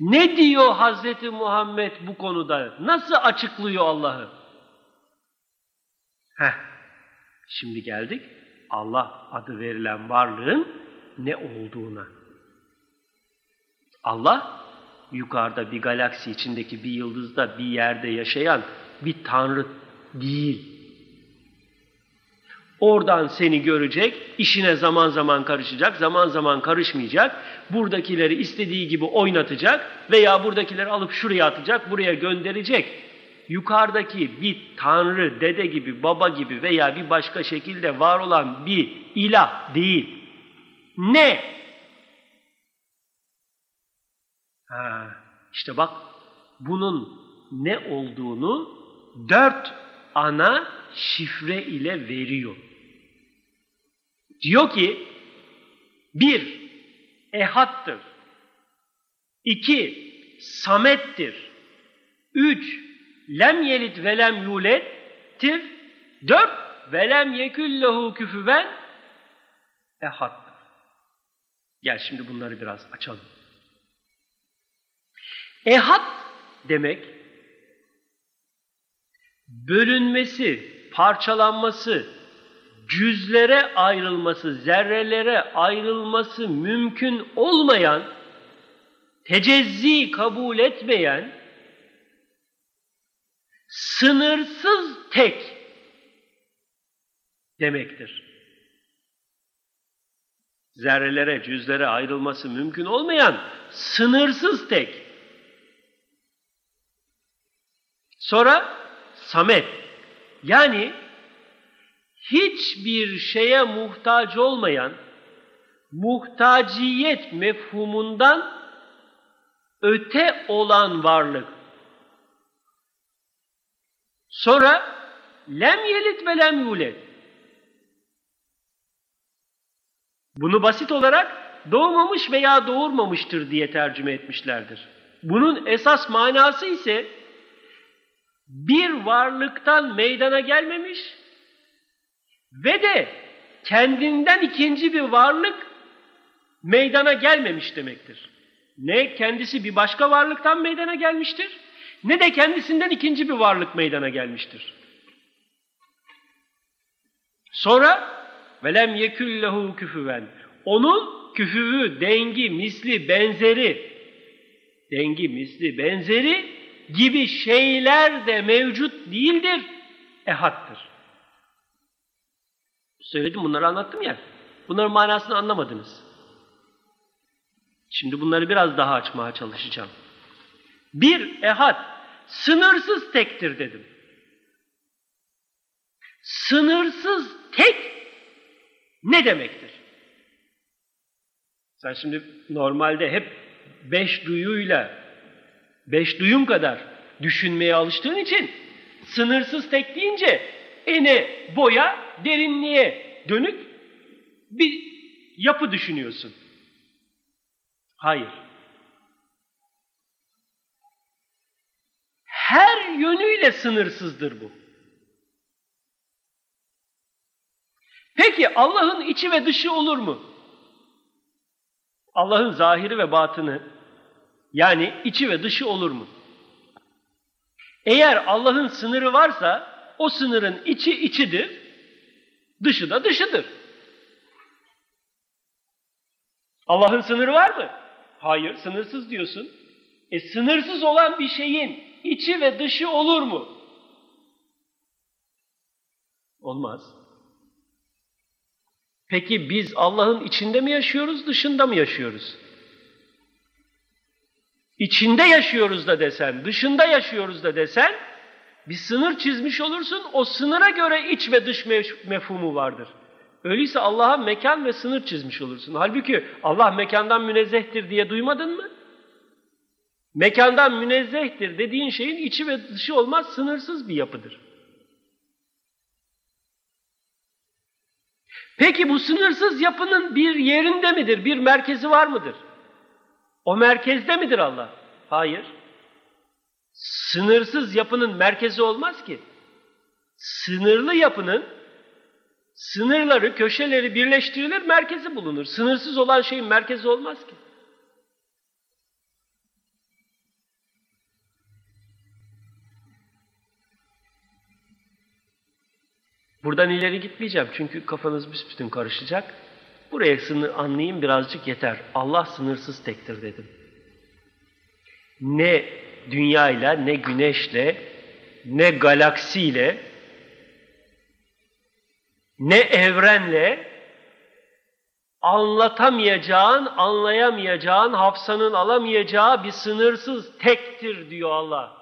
Speaker 1: Ne diyor Hazreti Muhammed bu konuda? Nasıl açıklıyor Allah'ı? Heh, şimdi geldik Allah adı verilen varlığın ne olduğuna. Allah yukarıda bir galaksi içindeki bir yıldızda bir yerde yaşayan bir tanrı değil. Oradan seni görecek, işine zaman zaman karışacak, zaman zaman karışmayacak. Buradakileri istediği gibi oynatacak veya buradakileri alıp şuraya atacak, buraya gönderecek. Yukarıdaki bir tanrı, dede gibi, baba gibi veya bir başka şekilde var olan bir ilah değil. Ne? Ha, işte bak bunun ne olduğunu dört ana şifre ile veriyor. Diyor ki bir, ehattır. İki, samettir. Üç, lem yelit ve lem yulettir. Dört, ve lem yeküllehu küfüven ehattır. Gel şimdi bunları biraz açalım. Ehad demek bölünmesi, parçalanması, cüzlere ayrılması, zerrelere ayrılması mümkün olmayan, tecezzi kabul etmeyen, sınırsız tek demektir. Zerrelere, cüzlere ayrılması mümkün olmayan, sınırsız tek. Sonra samet. Yani hiçbir şeye muhtaç olmayan, muhtaciyet mefhumundan öte olan varlık. Sonra lem yelit ve lem yulet. Bunu basit olarak doğmamış veya doğurmamıştır diye tercüme etmişlerdir. Bunun esas manası ise bir varlıktan meydana gelmemiş ve de kendinden ikinci bir varlık meydana gelmemiş demektir. Ne kendisi bir başka varlıktan meydana gelmiştir, ne de kendisinden ikinci bir varlık meydana gelmiştir. Sonra velem yeküllehu küfüven. Onun küfüvü, dengi, misli, benzeri, dengi, misli, benzeri gibi şeyler de mevcut değildir, ehattır. Söyledim bunları anlattım ya. Bunların manasını anlamadınız. Şimdi bunları biraz daha açmaya çalışacağım. Bir, ehad, sınırsız tektir dedim. Sınırsız tek ne demektir? Sen şimdi normalde hep beş duyuyla beş duyum kadar düşünmeye alıştığın için sınırsız tek deyince ene, boya, derinliğe dönük bir yapı düşünüyorsun. Hayır. Her yönüyle sınırsızdır bu. Peki Allah'ın içi ve dışı olur mu? Allah'ın zahiri ve batını yani içi ve dışı olur mu? Eğer Allah'ın sınırı varsa o sınırın içi içidir, dışı da dışıdır. Allah'ın sınırı var mı? Hayır, sınırsız diyorsun. E sınırsız olan bir şeyin içi ve dışı olur mu? Olmaz. Peki biz Allah'ın içinde mi yaşıyoruz, dışında mı yaşıyoruz? İçinde yaşıyoruz da desen, dışında yaşıyoruz da desen, bir sınır çizmiş olursun, o sınıra göre iç ve dış mefhumu vardır. Öyleyse Allah'a mekan ve sınır çizmiş olursun. Halbuki Allah mekandan münezzehtir diye duymadın mı? Mekandan münezzehtir dediğin şeyin içi ve dışı olmaz, sınırsız bir yapıdır. Peki bu sınırsız yapının bir yerinde midir, bir merkezi var mıdır? O merkezde midir Allah? Hayır. sınırsız yapının merkezi olmaz ki. Sınırlı yapının sınırları, köşeleri birleştirilir, merkezi bulunur. Sınırsız olan şeyin merkezi olmaz ki. Buradan ileri gitmeyeceğim çünkü kafanız büsbütün karışacak. Buraya sınır anlayayım birazcık yeter. Allah sınırsız tektir dedim. Ne dünyayla, ne güneşle, ne galaksiyle, ne evrenle anlatamayacağın, anlayamayacağın, hafsanın alamayacağı bir sınırsız tektir diyor Allah.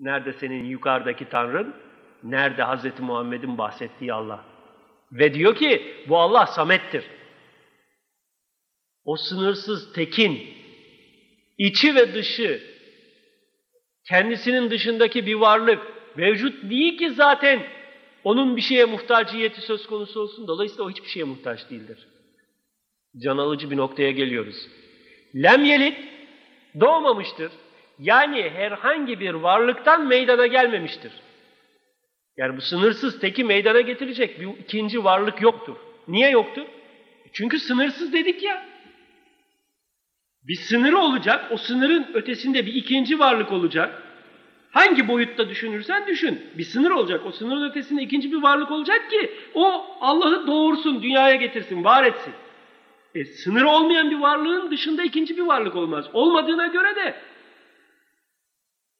Speaker 1: Nerede senin yukarıdaki Tanrın? Nerede Hz. Muhammed'in bahsettiği Allah? Ve diyor ki bu Allah samettir. O sınırsız tekin, içi ve dışı, kendisinin dışındaki bir varlık mevcut değil ki zaten onun bir şeye muhtaciyeti söz konusu olsun. Dolayısıyla o hiçbir şeye muhtaç değildir. Can alıcı bir noktaya geliyoruz. Lem yelit doğmamıştır. Yani herhangi bir varlıktan meydana gelmemiştir. Yani bu sınırsız teki meydana getirecek bir ikinci varlık yoktur. Niye yoktur? Çünkü sınırsız dedik ya. Bir sınırı olacak, o sınırın ötesinde bir ikinci varlık olacak. Hangi boyutta düşünürsen düşün. Bir sınır olacak, o sınırın ötesinde ikinci bir varlık olacak ki o Allah'ı doğursun, dünyaya getirsin, var etsin. E, sınır olmayan bir varlığın dışında ikinci bir varlık olmaz. Olmadığına göre de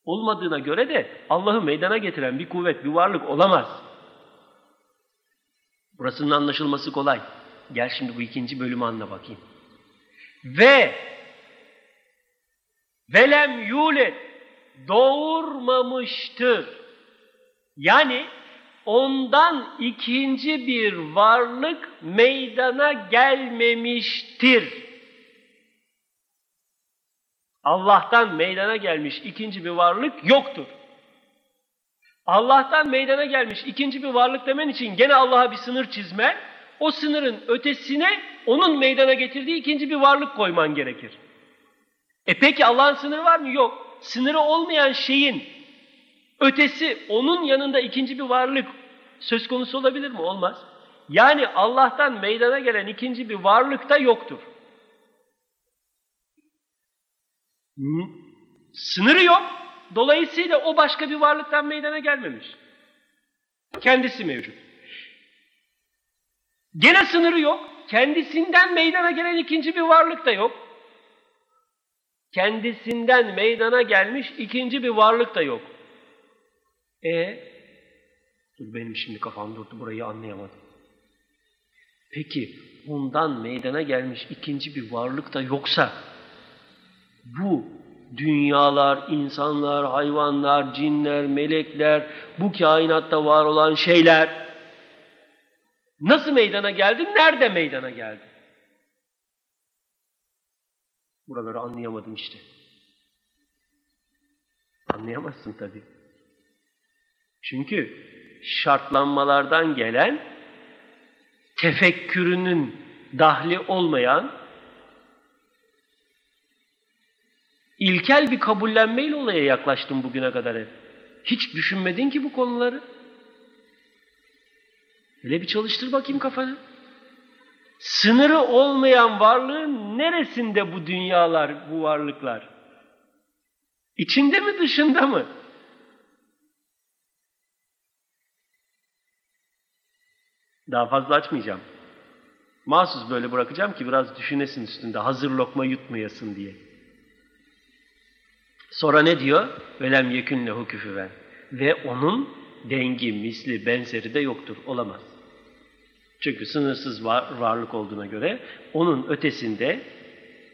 Speaker 1: olmadığına göre de Allah'ı meydana getiren bir kuvvet, bir varlık olamaz. Burasının anlaşılması kolay. Gel şimdi bu ikinci bölümü anla bakayım. Ve velem yulet doğurmamıştır. Yani ondan ikinci bir varlık meydana gelmemiştir. Allah'tan meydana gelmiş ikinci bir varlık yoktur. Allah'tan meydana gelmiş ikinci bir varlık demen için gene Allah'a bir sınır çizmen, o sınırın ötesine onun meydana getirdiği ikinci bir varlık koyman gerekir. E peki Allah'ın sınırı var mı? Yok. Sınırı olmayan şeyin ötesi onun yanında ikinci bir varlık söz konusu olabilir mi? Olmaz. Yani Allah'tan meydana gelen ikinci bir varlık da yoktur. Sınırı yok. Dolayısıyla o başka bir varlıktan meydana gelmemiş. Kendisi mevcut. Gene sınırı yok. Kendisinden meydana gelen ikinci bir varlık da yok. Kendisinden meydana gelmiş ikinci bir varlık da yok. E dur benim şimdi kafam durdu burayı anlayamadım. Peki ondan meydana gelmiş ikinci bir varlık da yoksa bu dünyalar, insanlar, hayvanlar, cinler, melekler, bu kainatta var olan şeyler nasıl meydana geldi, nerede meydana geldi? Buraları anlayamadım işte. Anlayamazsın tabii. Çünkü şartlanmalardan gelen tefekkürünün dahli olmayan ilkel bir kabullenmeyle olaya yaklaştım bugüne kadar hep. Hiç düşünmedin ki bu konuları. Hele bir çalıştır bakayım kafanı. Sınırı olmayan varlığın neresinde bu dünyalar, bu varlıklar? İçinde mi dışında mı? Daha fazla açmayacağım. Mahsus böyle bırakacağım ki biraz düşünesin üstünde. Hazır lokma yutmayasın diye. Sonra ne diyor? Velem yekün lehu küfüven. Ve onun dengi, misli, benzeri de yoktur. Olamaz. Çünkü sınırsız var, varlık olduğuna göre onun ötesinde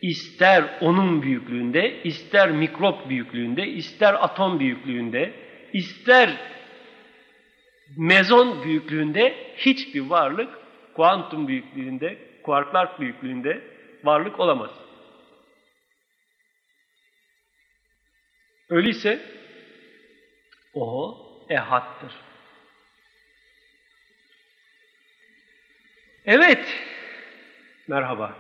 Speaker 1: ister onun büyüklüğünde, ister mikrop büyüklüğünde, ister atom büyüklüğünde, ister mezon büyüklüğünde hiçbir varlık kuantum büyüklüğünde, kuarklar büyüklüğünde varlık olamaz. Öyleyse o ehattır. Evet, merhaba.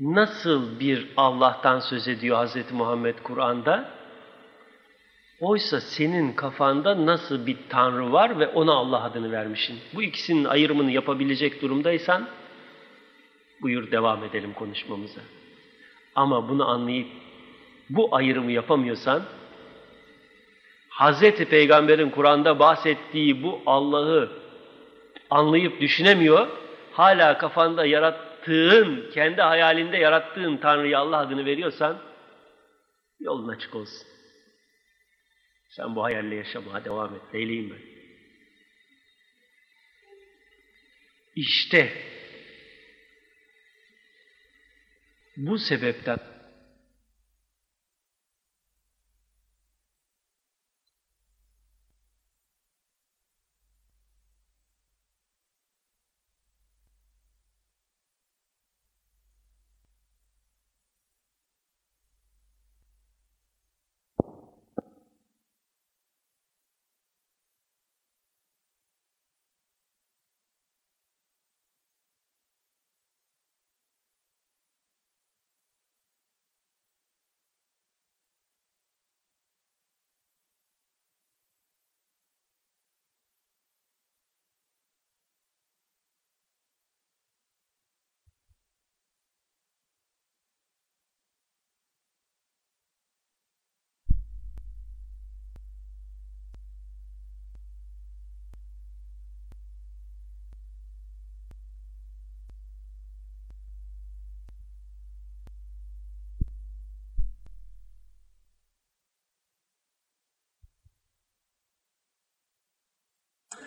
Speaker 1: nasıl bir Allah'tan söz ediyor Hz. Muhammed Kur'an'da? Oysa senin kafanda nasıl bir Tanrı var ve ona Allah adını vermişsin. Bu ikisinin ayrımını yapabilecek durumdaysan buyur devam edelim konuşmamıza. Ama bunu anlayıp bu ayrımı yapamıyorsan Hz. Peygamber'in Kur'an'da bahsettiği bu Allah'ı anlayıp düşünemiyor, hala kafanda yarattığın, kendi hayalinde yarattığın Tanrı'ya Allah adını veriyorsan yolun açık olsun. Sen bu hayalle yaşamaya devam et. Neyleyim ben? İşte bu sebepten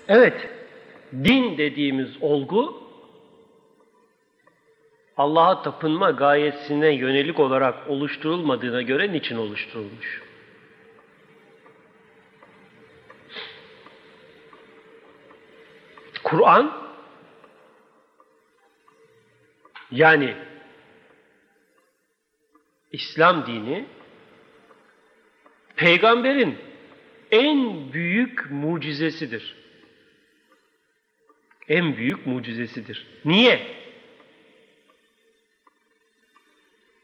Speaker 1: Evet, din dediğimiz olgu Allah'a tapınma gayesine yönelik olarak oluşturulmadığına göre niçin oluşturulmuş? Kur'an yani İslam dini peygamberin en büyük mucizesidir en büyük mucizesidir. Niye?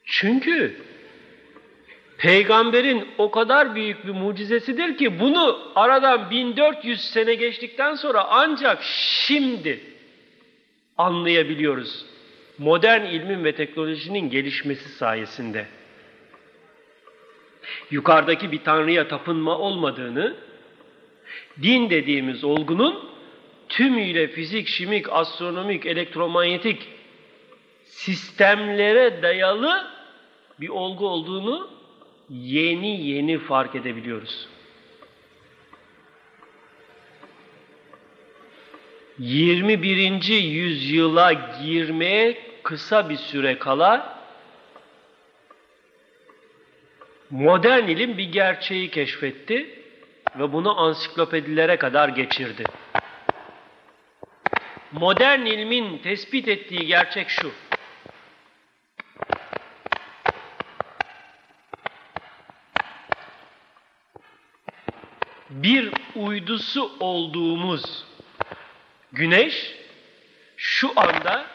Speaker 1: Çünkü peygamberin o kadar büyük bir mucizesidir ki bunu aradan 1400 sene geçtikten sonra ancak şimdi anlayabiliyoruz. Modern ilmin ve teknolojinin gelişmesi sayesinde. Yukarıdaki bir tanrıya tapınma olmadığını, din dediğimiz olgunun tümüyle fizik, şimik, astronomik, elektromanyetik sistemlere dayalı bir olgu olduğunu yeni yeni fark edebiliyoruz. 21. yüzyıla girmeye kısa bir süre kala modern ilim bir gerçeği keşfetti ve bunu ansiklopedilere kadar geçirdi. Modern ilmin tespit ettiği gerçek şu. Bir uydusu olduğumuz güneş şu anda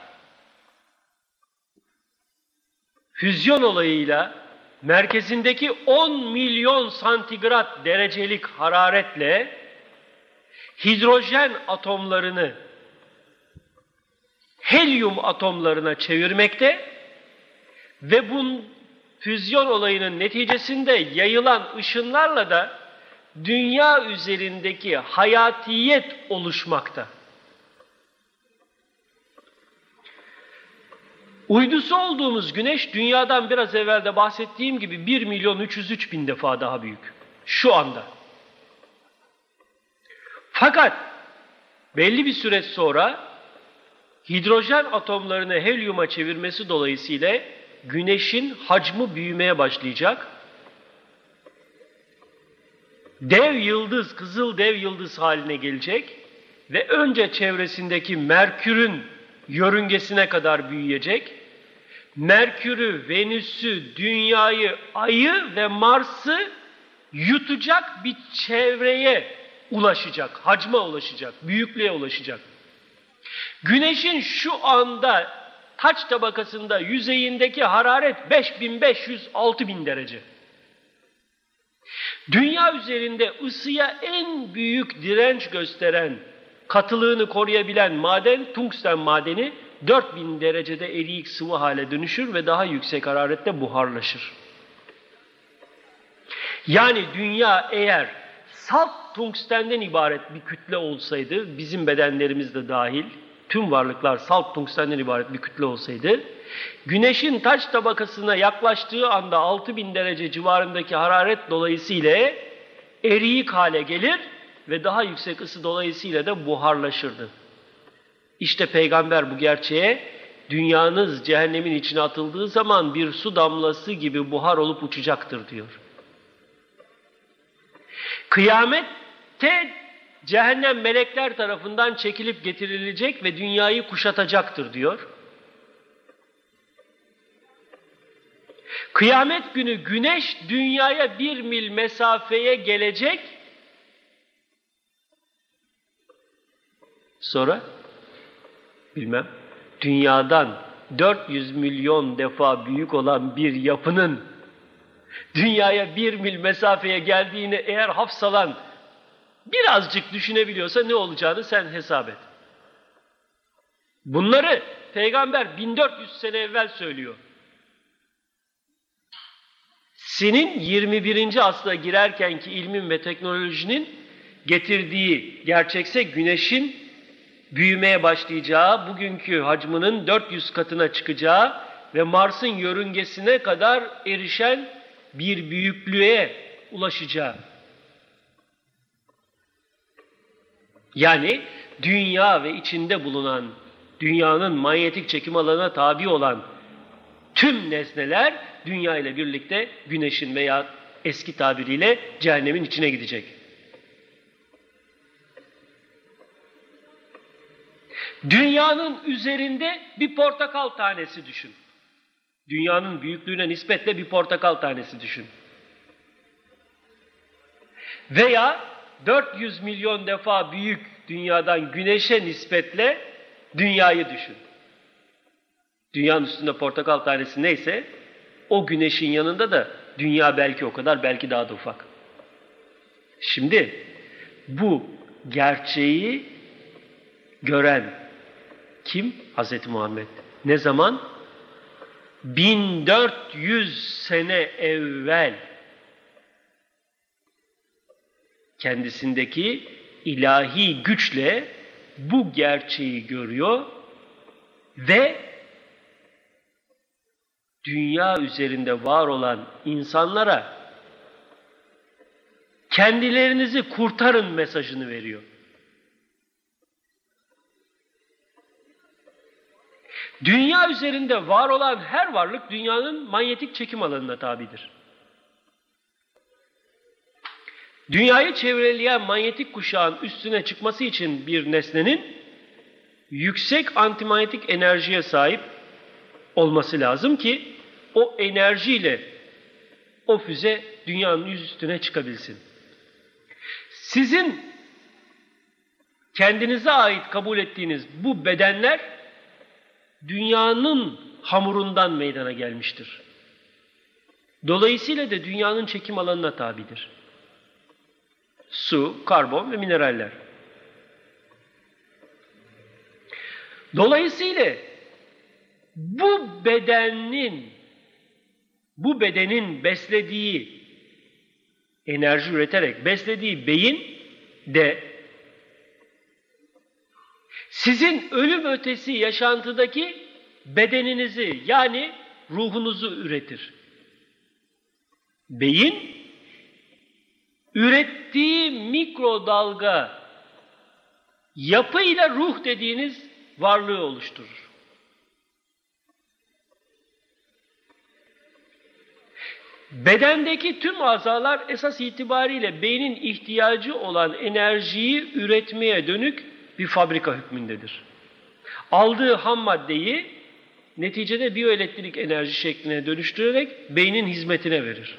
Speaker 1: füzyon olayıyla merkezindeki 10 milyon santigrat derecelik hararetle hidrojen atomlarını helyum atomlarına çevirmekte ve bu füzyon olayının neticesinde yayılan ışınlarla da dünya üzerindeki hayatiyet oluşmakta. Uydusu olduğumuz güneş dünyadan biraz evvelde bahsettiğim gibi 1 milyon 303 bin defa daha büyük. Şu anda. Fakat belli bir süre sonra hidrojen atomlarını helyuma çevirmesi dolayısıyla güneşin hacmi büyümeye başlayacak. Dev yıldız, kızıl dev yıldız haline gelecek ve önce çevresindeki Merkür'ün yörüngesine kadar büyüyecek. Merkür'ü, Venüs'ü, Dünya'yı, Ay'ı ve Mars'ı yutacak bir çevreye ulaşacak, hacma ulaşacak, büyüklüğe ulaşacak. Güneşin şu anda taç tabakasında yüzeyindeki hararet 5500-6000 derece. Dünya üzerinde ısıya en büyük direnç gösteren, katılığını koruyabilen maden tungsten madeni 4000 derecede eriyik sıvı hale dönüşür ve daha yüksek hararette buharlaşır. Yani dünya eğer salt tungstenden ibaret bir kütle olsaydı, bizim bedenlerimiz de dahil, tüm varlıklar salt tungstenden ibaret bir kütle olsaydı, güneşin taç tabakasına yaklaştığı anda 6000 derece civarındaki hararet dolayısıyla eriyik hale gelir ve daha yüksek ısı dolayısıyla da buharlaşırdı. İşte peygamber bu gerçeğe dünyanız cehennemin içine atıldığı zaman bir su damlası gibi buhar olup uçacaktır diyor. Kıyamette cehennem melekler tarafından çekilip getirilecek ve dünyayı kuşatacaktır diyor. Kıyamet günü güneş dünyaya bir mil mesafeye gelecek. Sonra bilmem dünyadan 400 milyon defa büyük olan bir yapının dünyaya bir mil mesafeye geldiğini eğer hafsalan birazcık düşünebiliyorsa ne olacağını sen hesap et. Bunları peygamber 1400 sene evvel söylüyor. Senin 21. asra girerkenki ilmin ve teknolojinin getirdiği gerçekse güneşin büyümeye başlayacağı, bugünkü hacmının 400 katına çıkacağı ve Mars'ın yörüngesine kadar erişen bir büyüklüğe ulaşacağı. Yani dünya ve içinde bulunan, dünyanın manyetik çekim alanına tabi olan tüm nesneler dünya ile birlikte güneşin veya eski tabiriyle cehennemin içine gidecek. Dünyanın üzerinde bir portakal tanesi düşün. Dünyanın büyüklüğüne nispetle bir portakal tanesi düşün. Veya 400 milyon defa büyük dünyadan güneşe nispetle dünyayı düşün. Dünyanın üstünde portakal tanesi neyse o güneşin yanında da dünya belki o kadar belki daha da ufak. Şimdi bu gerçeği gören kim? Hazreti Muhammed. Ne zaman? 1400 sene evvel kendisindeki ilahi güçle bu gerçeği görüyor ve dünya üzerinde var olan insanlara kendilerinizi kurtarın mesajını veriyor. Dünya üzerinde var olan her varlık dünyanın manyetik çekim alanına tabidir. Dünyayı çevreleyen manyetik kuşağın üstüne çıkması için bir nesnenin yüksek antimanyetik enerjiye sahip olması lazım ki o enerjiyle o füze dünyanın yüz üstüne çıkabilsin. Sizin kendinize ait kabul ettiğiniz bu bedenler dünyanın hamurundan meydana gelmiştir. Dolayısıyla da dünyanın çekim alanına tabidir. Su, karbon ve mineraller. Dolayısıyla bu bedenin bu bedenin beslediği enerji üreterek beslediği beyin de sizin ölüm ötesi yaşantıdaki bedeninizi yani ruhunuzu üretir. Beyin ürettiği mikrodalga yapıyla ruh dediğiniz varlığı oluşturur. Bedendeki tüm azalar esas itibariyle beynin ihtiyacı olan enerjiyi üretmeye dönük bir fabrika hükmündedir. Aldığı ham maddeyi neticede biyoelektrik enerji şekline dönüştürerek beynin hizmetine verir.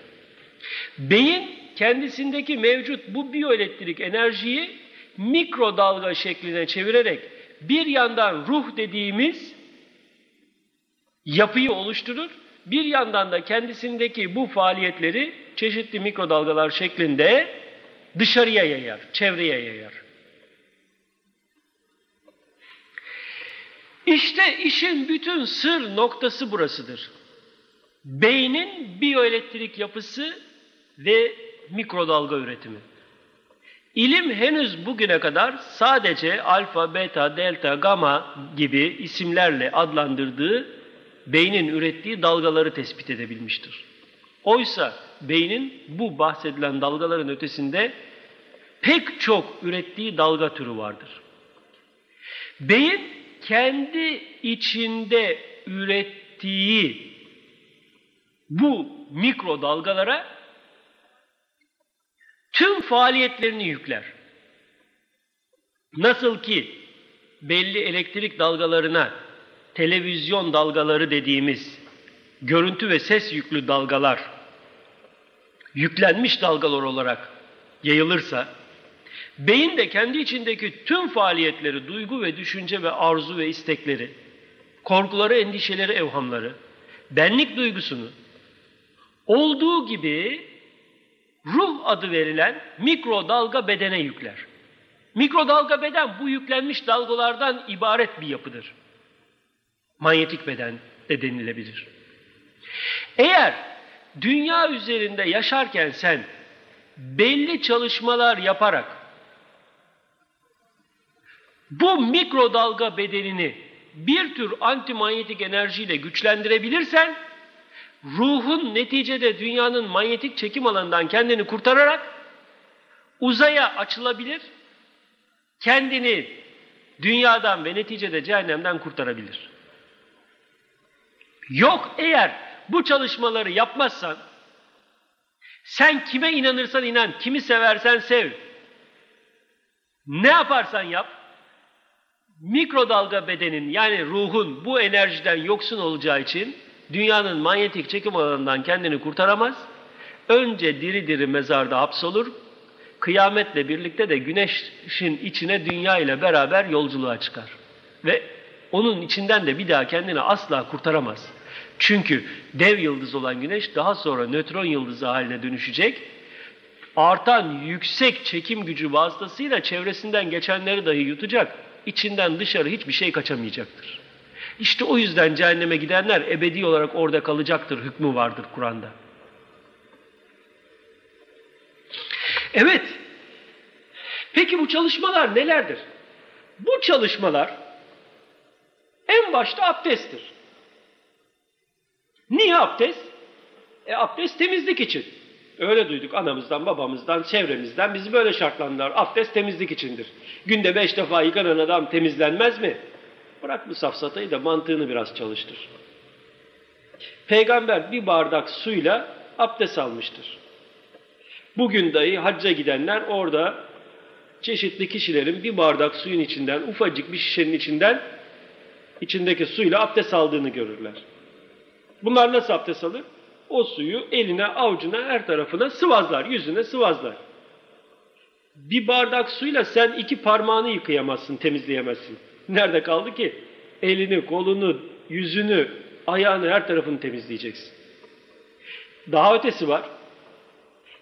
Speaker 1: Beyin kendisindeki mevcut bu biyoelektrik enerjiyi mikrodalga şekline çevirerek bir yandan ruh dediğimiz yapıyı oluşturur. Bir yandan da kendisindeki bu faaliyetleri çeşitli mikrodalgalar şeklinde dışarıya yayar, çevreye yayar. İşte işin bütün sır noktası burasıdır. Beynin biyoelektrik yapısı ve mikrodalga üretimi. İlim henüz bugüne kadar sadece alfa, beta, delta, gamma gibi isimlerle adlandırdığı beynin ürettiği dalgaları tespit edebilmiştir. Oysa beynin bu bahsedilen dalgaların ötesinde pek çok ürettiği dalga türü vardır. Beyin kendi içinde ürettiği bu mikro dalgalara tüm faaliyetlerini yükler. Nasıl ki belli elektrik dalgalarına televizyon dalgaları dediğimiz görüntü ve ses yüklü dalgalar yüklenmiş dalgalar olarak yayılırsa beyin de kendi içindeki tüm faaliyetleri, duygu ve düşünce ve arzu ve istekleri, korkuları, endişeleri, evhamları, benlik duygusunu olduğu gibi ruh adı verilen mikrodalga bedene yükler. Mikrodalga beden bu yüklenmiş dalgalardan ibaret bir yapıdır. Manyetik beden de denilebilir. Eğer dünya üzerinde yaşarken sen belli çalışmalar yaparak bu mikrodalga bedenini bir tür antimanyetik enerjiyle güçlendirebilirsen ruhun neticede dünyanın manyetik çekim alanından kendini kurtararak uzaya açılabilir, kendini dünyadan ve neticede cehennemden kurtarabilir. Yok eğer bu çalışmaları yapmazsan, sen kime inanırsan inan, kimi seversen sev, ne yaparsan yap, mikrodalga bedenin yani ruhun bu enerjiden yoksun olacağı için dünyanın manyetik çekim alanından kendini kurtaramaz. Önce diri diri mezarda hapsolur. Kıyametle birlikte de güneşin içine dünya ile beraber yolculuğa çıkar. Ve onun içinden de bir daha kendini asla kurtaramaz. Çünkü dev yıldız olan güneş daha sonra nötron yıldızı haline dönüşecek. Artan yüksek çekim gücü vasıtasıyla çevresinden geçenleri dahi yutacak. İçinden dışarı hiçbir şey kaçamayacaktır. İşte o yüzden cehenneme gidenler ebedi olarak orada kalacaktır hükmü vardır Kur'an'da. Evet. Peki bu çalışmalar nelerdir? Bu çalışmalar en başta abdesttir. Niye abdest? E abdest temizlik için. Öyle duyduk anamızdan, babamızdan, çevremizden bizi böyle şartlandılar. Abdest temizlik içindir. Günde beş defa yıkanan adam temizlenmez mi? Bırak bu safsatayı da mantığını biraz çalıştır. Peygamber bir bardak suyla abdest almıştır. Bugün dahi hacca gidenler orada çeşitli kişilerin bir bardak suyun içinden, ufacık bir şişenin içinden içindeki suyla abdest aldığını görürler. Bunlar nasıl abdest alır? O suyu eline, avucuna, her tarafına sıvazlar, yüzüne sıvazlar. Bir bardak suyla sen iki parmağını yıkayamazsın, temizleyemezsin. Nerede kaldı ki? Elini, kolunu, yüzünü, ayağını, her tarafını temizleyeceksin. Daha ötesi var.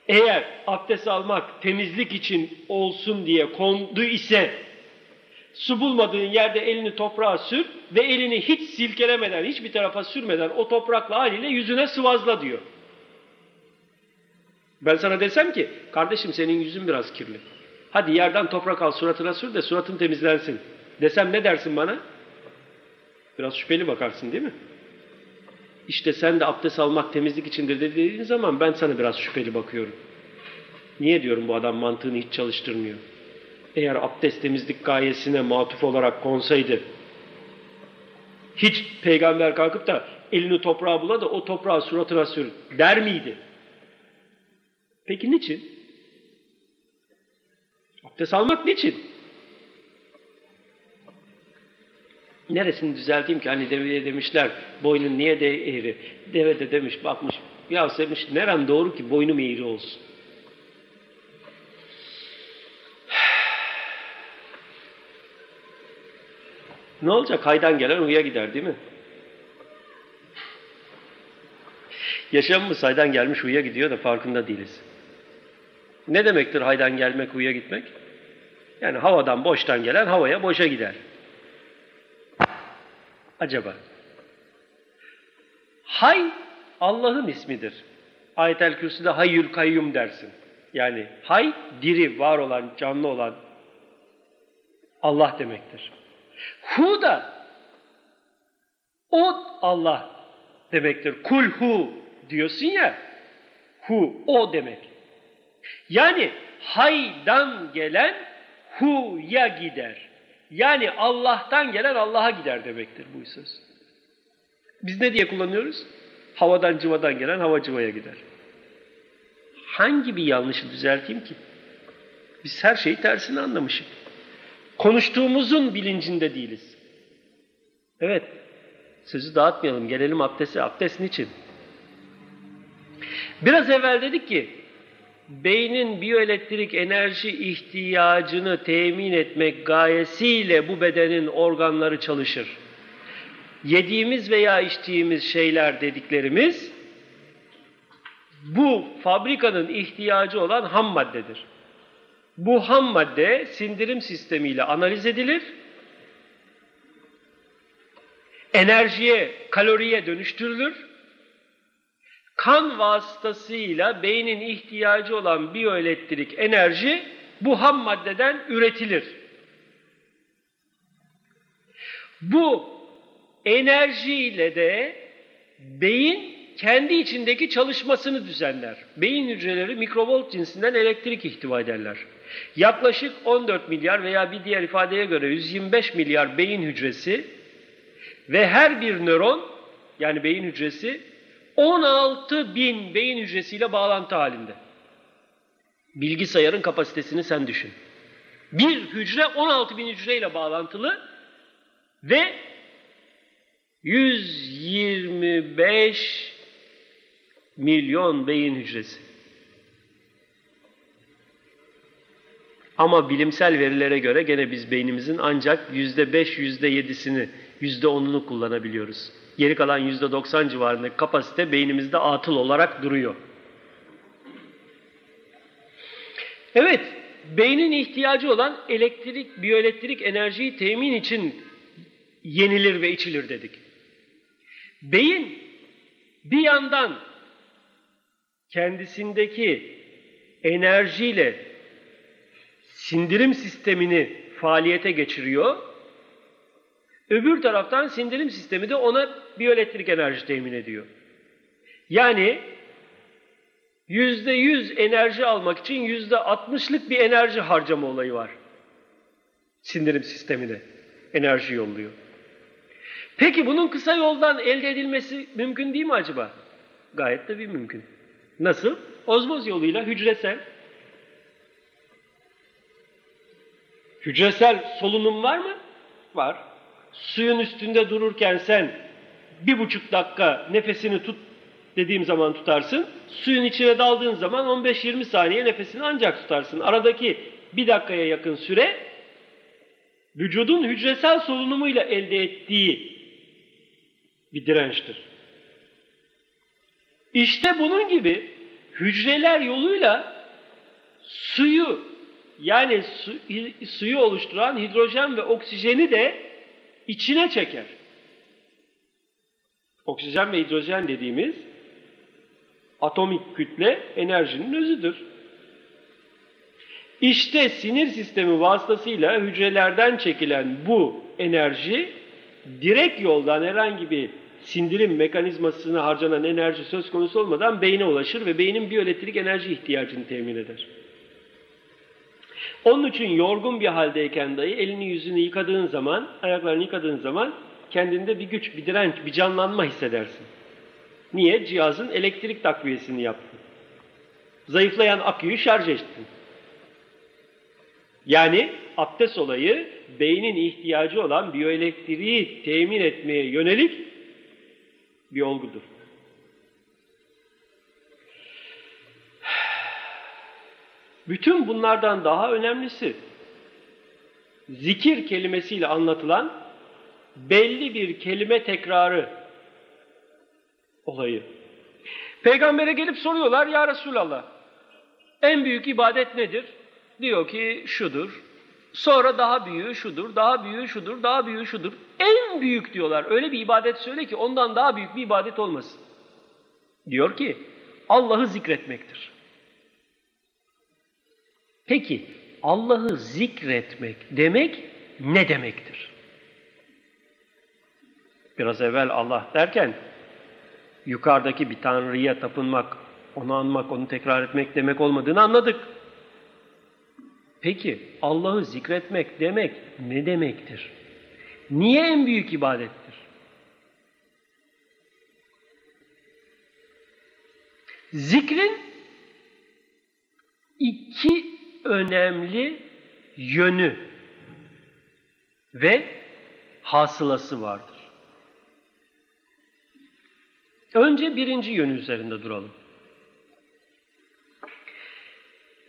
Speaker 1: Eğer abdest almak temizlik için olsun diye kondu ise su bulmadığın yerde elini toprağa sür ve elini hiç silkelemeden, hiçbir tarafa sürmeden o toprakla haliyle yüzüne sıvazla diyor. Ben sana desem ki, kardeşim senin yüzün biraz kirli. Hadi yerden toprak al suratına sür de suratın temizlensin. Desem ne dersin bana? Biraz şüpheli bakarsın değil mi? İşte sen de abdest almak temizlik içindir dediğin zaman ben sana biraz şüpheli bakıyorum. Niye diyorum bu adam mantığını hiç çalıştırmıyor? Eğer abdest temizlik gayesine matuf olarak konsaydı, hiç peygamber kalkıp da elini toprağa bula da o toprağı suratına sür der miydi? Peki niçin? Abdest almak niçin? Neresini düzelteyim ki? Hani deveye demişler boynun niye de eğri? Deve de demiş bakmış. Ya demiş nerem doğru ki boynum eğri olsun? [SIGHS] Ne olacak? Haydan gelen uya gider değil mi? Yaşamımız haydan gelmiş huya gidiyor da farkında değiliz. Ne demektir haydan gelmek, huya gitmek? Yani havadan boştan gelen havaya boşa gider. Acaba? Hay Allah'ın ismidir. Ayet-el Kürsü'de hayyül kayyum dersin. Yani hay diri, var olan, canlı olan Allah demektir. Hu da o Allah demektir. Kul hu diyorsun ya hu o demek. Yani haydan gelen hu'ya gider. Yani Allah'tan gelen Allah'a gider demektir bu söz. Biz ne diye kullanıyoruz? Havadan cıvadan gelen hava cıvaya gider. Hangi bir yanlışı düzelteyim ki? Biz her şeyi tersini anlamışız. Konuştuğumuzun bilincinde değiliz. Evet, sözü dağıtmayalım, gelelim abdeste. Abdest niçin? Biraz evvel dedik ki, beynin biyoelektrik enerji ihtiyacını temin etmek gayesiyle bu bedenin organları çalışır. Yediğimiz veya içtiğimiz şeyler dediklerimiz, bu fabrikanın ihtiyacı olan ham maddedir. Bu ham madde sindirim sistemiyle analiz edilir, enerjiye, kaloriye dönüştürülür, kan vasıtasıyla beynin ihtiyacı olan biyoelektrik enerji bu ham maddeden üretilir. Bu enerjiyle de beyin kendi içindeki çalışmasını düzenler. Beyin hücreleri mikrovolt cinsinden elektrik ihtiva ederler. Yaklaşık 14 milyar veya bir diğer ifadeye göre 125 milyar beyin hücresi ve her bir nöron yani beyin hücresi 16 bin beyin hücresiyle bağlantı halinde. Bilgisayarın kapasitesini sen düşün. Bir hücre 16 bin hücreyle bağlantılı ve 125 milyon beyin hücresi. Ama bilimsel verilere göre gene biz beynimizin ancak yüzde beş, yüzde yedisini, yüzde onunu kullanabiliyoruz. Geri kalan yüzde doksan civarındaki kapasite beynimizde atıl olarak duruyor. Evet, beynin ihtiyacı olan elektrik, biyoelektrik enerjiyi temin için yenilir ve içilir dedik. Beyin bir yandan kendisindeki enerjiyle sindirim sistemini faaliyete geçiriyor. Öbür taraftan sindirim sistemi de ona biyoelektrik enerji temin ediyor. Yani yüzde yüz enerji almak için yüzde altmışlık bir enerji harcama olayı var. Sindirim sistemine enerji yolluyor. Peki bunun kısa yoldan elde edilmesi mümkün değil mi acaba? Gayet bir mümkün. Nasıl? Ozmoz yoluyla hücresel. Hücresel solunum var mı? Var. Suyun üstünde dururken sen bir buçuk dakika nefesini tut dediğim zaman tutarsın. Suyun içine daldığın zaman 15-20 saniye nefesini ancak tutarsın. Aradaki bir dakikaya yakın süre vücudun hücresel solunumuyla elde ettiği bir dirençtir. İşte bunun gibi hücreler yoluyla suyu yani su, suyu oluşturan hidrojen ve oksijeni de içine çeker. Oksijen ve hidrojen dediğimiz atomik kütle enerjinin özüdür. İşte sinir sistemi vasıtasıyla hücrelerden çekilen bu enerji direkt yoldan herhangi bir sindirim mekanizmasına harcanan enerji söz konusu olmadan beyne ulaşır ve beynin biyoelektrik enerji ihtiyacını temin eder. Onun için yorgun bir haldeyken dahi elini yüzünü yıkadığın zaman, ayaklarını yıkadığın zaman kendinde bir güç, bir direnç, bir canlanma hissedersin. Niye? Cihazın elektrik takviyesini yaptın. Zayıflayan aküyü şarj ettin. Yani abdest olayı beynin ihtiyacı olan biyoelektriği temin etmeye yönelik bir olgudur. Bütün bunlardan daha önemlisi zikir kelimesiyle anlatılan belli bir kelime tekrarı olayı. Peygambere gelip soruyorlar ya Resulallah en büyük ibadet nedir? Diyor ki şudur. Sonra daha büyüğü şudur, daha büyüğü şudur, daha büyüğü şudur. En büyük diyorlar. Öyle bir ibadet söyle ki ondan daha büyük bir ibadet olmasın. Diyor ki Allah'ı zikretmektir. Peki Allah'ı zikretmek demek ne demektir? Biraz evvel Allah derken yukarıdaki bir tanrıya tapınmak, onu anmak, onu tekrar etmek demek olmadığını anladık. Peki Allah'ı zikretmek demek ne demektir? Niye en büyük ibadettir? Zikrin iki önemli yönü ve hasılası vardır. Önce birinci yönü üzerinde duralım.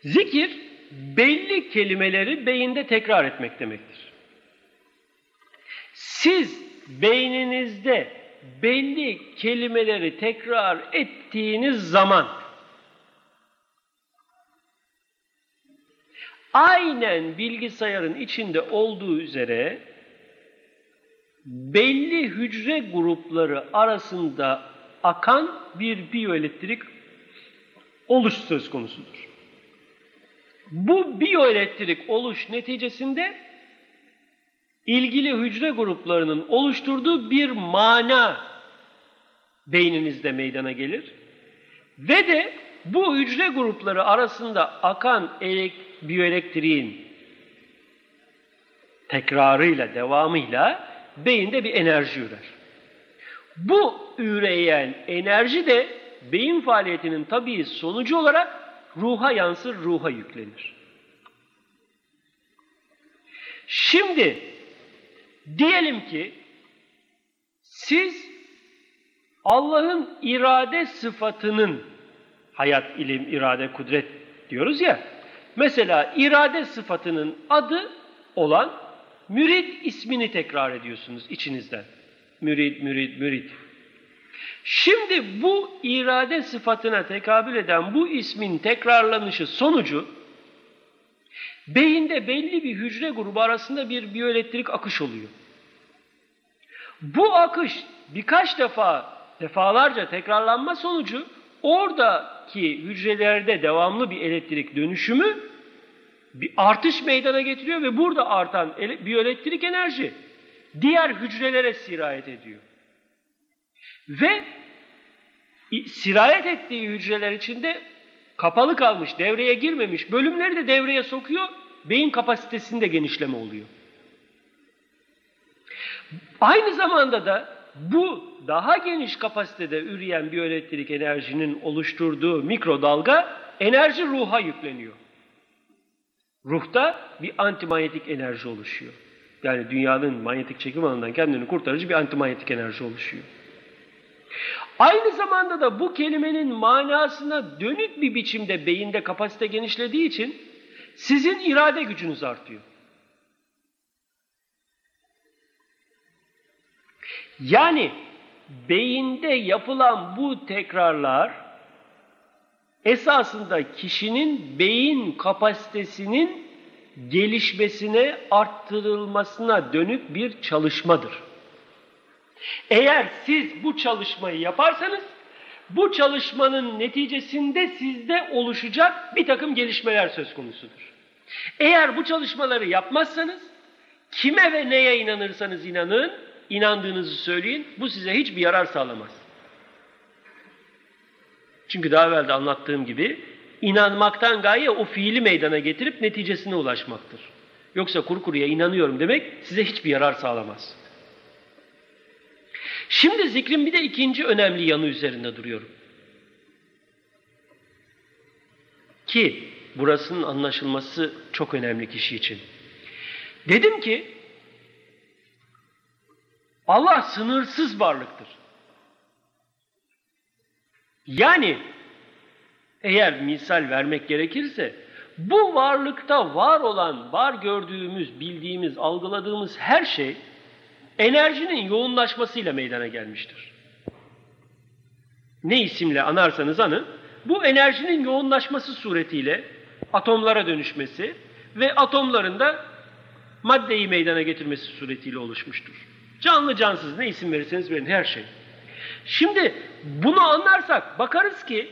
Speaker 1: Zikir belli kelimeleri beyinde tekrar etmek demektir. Siz beyninizde belli kelimeleri tekrar ettiğiniz zaman aynen bilgisayarın içinde olduğu üzere belli hücre grupları arasında akan bir biyoelektrik oluş söz konusudur. Bu biyoelektrik oluş neticesinde ilgili hücre gruplarının oluşturduğu bir mana beyninizde meydana gelir. Ve de bu hücre grupları arasında akan biyoelektriğin tekrarıyla, devamıyla beyinde bir enerji ürer. Bu üreyen enerji de beyin faaliyetinin tabii sonucu olarak ruha yansır, ruha yüklenir. Şimdi diyelim ki siz Allah'ın irade sıfatının hayat, ilim, irade, kudret diyoruz ya. Mesela irade sıfatının adı olan mürid ismini tekrar ediyorsunuz içinizden. Mürid, mürid, mürid. Şimdi bu irade sıfatına tekabül eden bu ismin tekrarlanışı sonucu beyinde belli bir hücre grubu arasında bir biyoelektrik akış oluyor. Bu akış birkaç defa, defalarca tekrarlanma sonucu oradaki hücrelerde devamlı bir elektrik dönüşümü bir artış meydana getiriyor ve burada artan biyoelektrik enerji diğer hücrelere sirayet ediyor. Ve sirayet ettiği hücreler içinde kapalı kalmış, devreye girmemiş bölümleri de devreye sokuyor. Beyin kapasitesinde genişleme oluyor. Aynı zamanda da bu daha geniş kapasitede üreyen biyoelektrik enerjinin oluşturduğu mikrodalga enerji ruha yükleniyor. Ruhta bir antimanyetik enerji oluşuyor. Yani dünyanın manyetik çekim alanından kendini kurtarıcı bir antimanyetik enerji oluşuyor. Aynı zamanda da bu kelimenin manasına dönük bir biçimde beyinde kapasite genişlediği için sizin irade gücünüz artıyor. Yani beyinde yapılan bu tekrarlar esasında kişinin beyin kapasitesinin gelişmesine, arttırılmasına dönük bir çalışmadır. Eğer siz bu çalışmayı yaparsanız, bu çalışmanın neticesinde sizde oluşacak bir takım gelişmeler söz konusudur. Eğer bu çalışmaları yapmazsanız, kime ve neye inanırsanız inanın, inandığınızı söyleyin, bu size hiçbir yarar sağlamaz. Çünkü daha evvel de anlattığım gibi, inanmaktan gaye o fiili meydana getirip neticesine ulaşmaktır. Yoksa kuru kuruya inanıyorum demek size hiçbir yarar sağlamaz. Şimdi zikrin bir de ikinci önemli yanı üzerinde duruyorum. Ki burasının anlaşılması çok önemli kişi için. Dedim ki Allah sınırsız varlıktır. Yani eğer misal vermek gerekirse bu varlıkta var olan, var gördüğümüz, bildiğimiz, algıladığımız her şey enerjinin yoğunlaşmasıyla meydana gelmiştir. ne isimle anarsanız anın, bu enerjinin yoğunlaşması suretiyle atomlara dönüşmesi ve atomların da maddeyi meydana getirmesi suretiyle oluşmuştur. Canlı cansız ne isim verirseniz verin her şey. Şimdi bunu anlarsak bakarız ki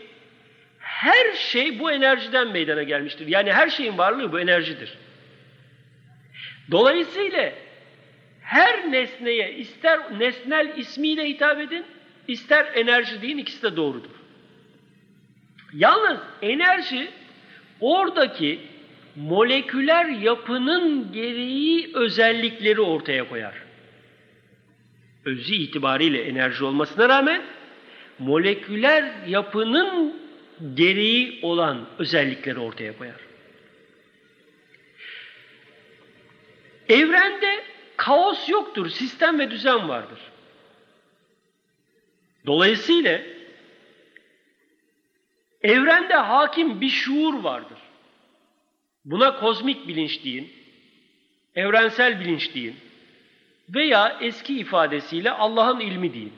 Speaker 1: her şey bu enerjiden meydana gelmiştir. Yani her şeyin varlığı bu enerjidir. Dolayısıyla her nesneye ister nesnel ismiyle hitap edin, ister enerji deyin ikisi de doğrudur. Yalnız enerji oradaki moleküler yapının gereği özellikleri ortaya koyar. Özü itibariyle enerji olmasına rağmen moleküler yapının gereği olan özellikleri ortaya koyar. Evrende kaos yoktur, sistem ve düzen vardır. Dolayısıyla evrende hakim bir şuur vardır. Buna kozmik bilinç deyin, evrensel bilinç deyin veya eski ifadesiyle Allah'ın ilmi deyin.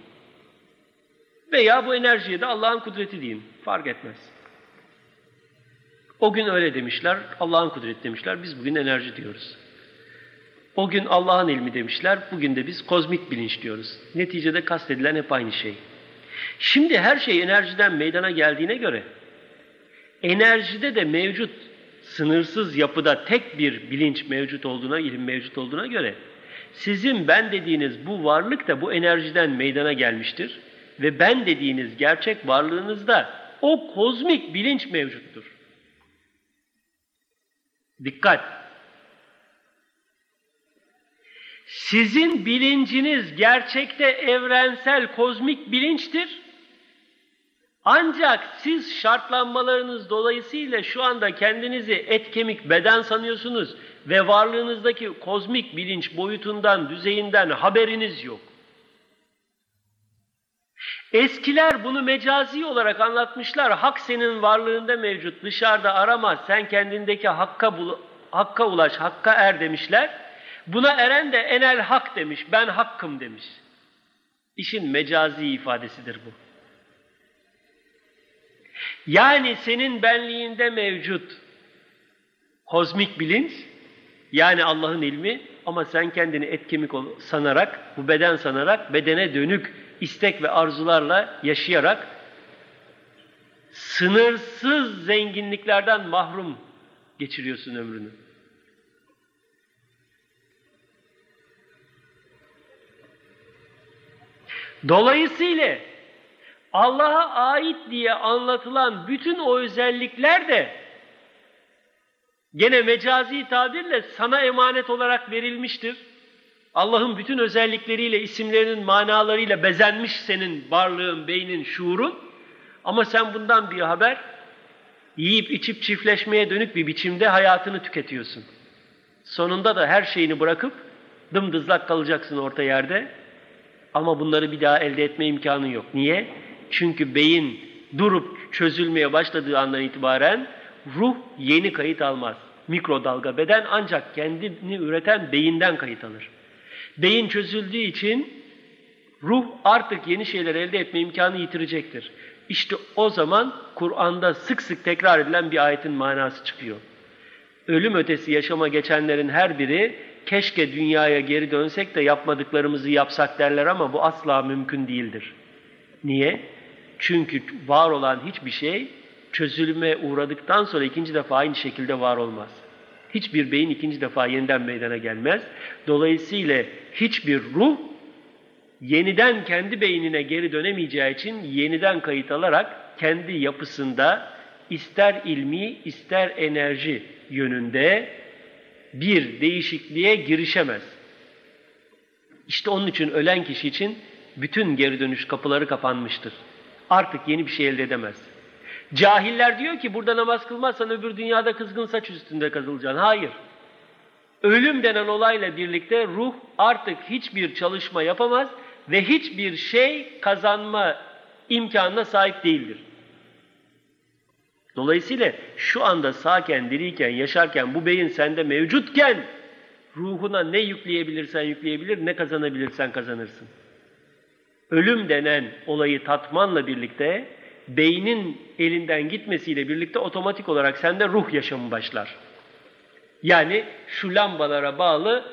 Speaker 1: Veya bu enerjiye de Allah'ın kudreti deyin. Fark etmez. O gün öyle demişler, Allah'ın kudreti demişler, biz bugün enerji diyoruz. O gün Allah'ın ilmi demişler, bugün de biz kozmik bilinç diyoruz. Neticede kastedilen hep aynı şey. Şimdi her şey enerjiden meydana geldiğine göre, enerjide de mevcut sınırsız yapıda tek bir bilinç mevcut olduğuna, ilim mevcut olduğuna göre, sizin ben dediğiniz bu varlık da bu enerjiden meydana gelmiştir. Ve ben dediğiniz gerçek varlığınızda o kozmik bilinç mevcuttur. Dikkat! Sizin bilinciniz gerçekte evrensel kozmik bilinçtir. Ancak siz şartlanmalarınız dolayısıyla şu anda kendinizi et kemik beden sanıyorsunuz ve varlığınızdaki kozmik bilinç boyutundan, düzeyinden haberiniz yok. Eskiler bunu mecazi olarak anlatmışlar. Hak senin varlığında mevcut. Dışarıda arama. Sen kendindeki hakka, bul hakka ulaş, hakka er demişler. Buna eren de enel hak demiş. Ben hakkım demiş. İşin mecazi ifadesidir bu. Yani senin benliğinde mevcut kozmik bilinç, yani Allah'ın ilmi ama sen kendini et kemik sanarak, bu beden sanarak bedene dönük istek ve arzularla yaşayarak sınırsız zenginliklerden mahrum geçiriyorsun ömrünü. Dolayısıyla Allah'a ait diye anlatılan bütün o özellikler de gene mecazi tabirle sana emanet olarak verilmiştir. Allah'ın bütün özellikleriyle, isimlerinin manalarıyla bezenmiş senin varlığın, beynin, şuurun. Ama sen bundan bir haber yiyip içip çiftleşmeye dönük bir biçimde hayatını tüketiyorsun. Sonunda da her şeyini bırakıp dımdızlak kalacaksın orta yerde. Ama bunları bir daha elde etme imkanın yok. Niye? Çünkü beyin durup çözülmeye başladığı andan itibaren ruh yeni kayıt almaz. Mikrodalga beden ancak kendini üreten beyinden kayıt alır. Beyin çözüldüğü için ruh artık yeni şeyler elde etme imkanı yitirecektir. İşte o zaman Kur'an'da sık sık tekrar edilen bir ayetin manası çıkıyor. Ölüm ötesi yaşama geçenlerin her biri keşke dünyaya geri dönsek de yapmadıklarımızı yapsak derler ama bu asla mümkün değildir. Niye? Çünkü var olan hiçbir şey çözülme uğradıktan sonra ikinci defa aynı şekilde var olmaz. Hiçbir beyin ikinci defa yeniden meydana gelmez. Dolayısıyla hiçbir ruh yeniden kendi beynine geri dönemeyeceği için yeniden kayıt alarak kendi yapısında ister ilmi ister enerji yönünde bir değişikliğe girişemez. İşte onun için ölen kişi için bütün geri dönüş kapıları kapanmıştır. Artık yeni bir şey elde edemez. Cahiller diyor ki burada namaz kılmazsan öbür dünyada kızgın saç üstünde kazılacaksın. Hayır. Ölüm denen olayla birlikte ruh artık hiçbir çalışma yapamaz ve hiçbir şey kazanma imkanına sahip değildir. Dolayısıyla şu anda sağken, diriyken, yaşarken, bu beyin sende mevcutken ruhuna ne yükleyebilirsen yükleyebilir, ne kazanabilirsen kazanırsın. ölüm denen olayı tatmanla birlikte beynin elinden gitmesiyle birlikte otomatik olarak sende ruh yaşamı başlar. Yani şu lambalara bağlı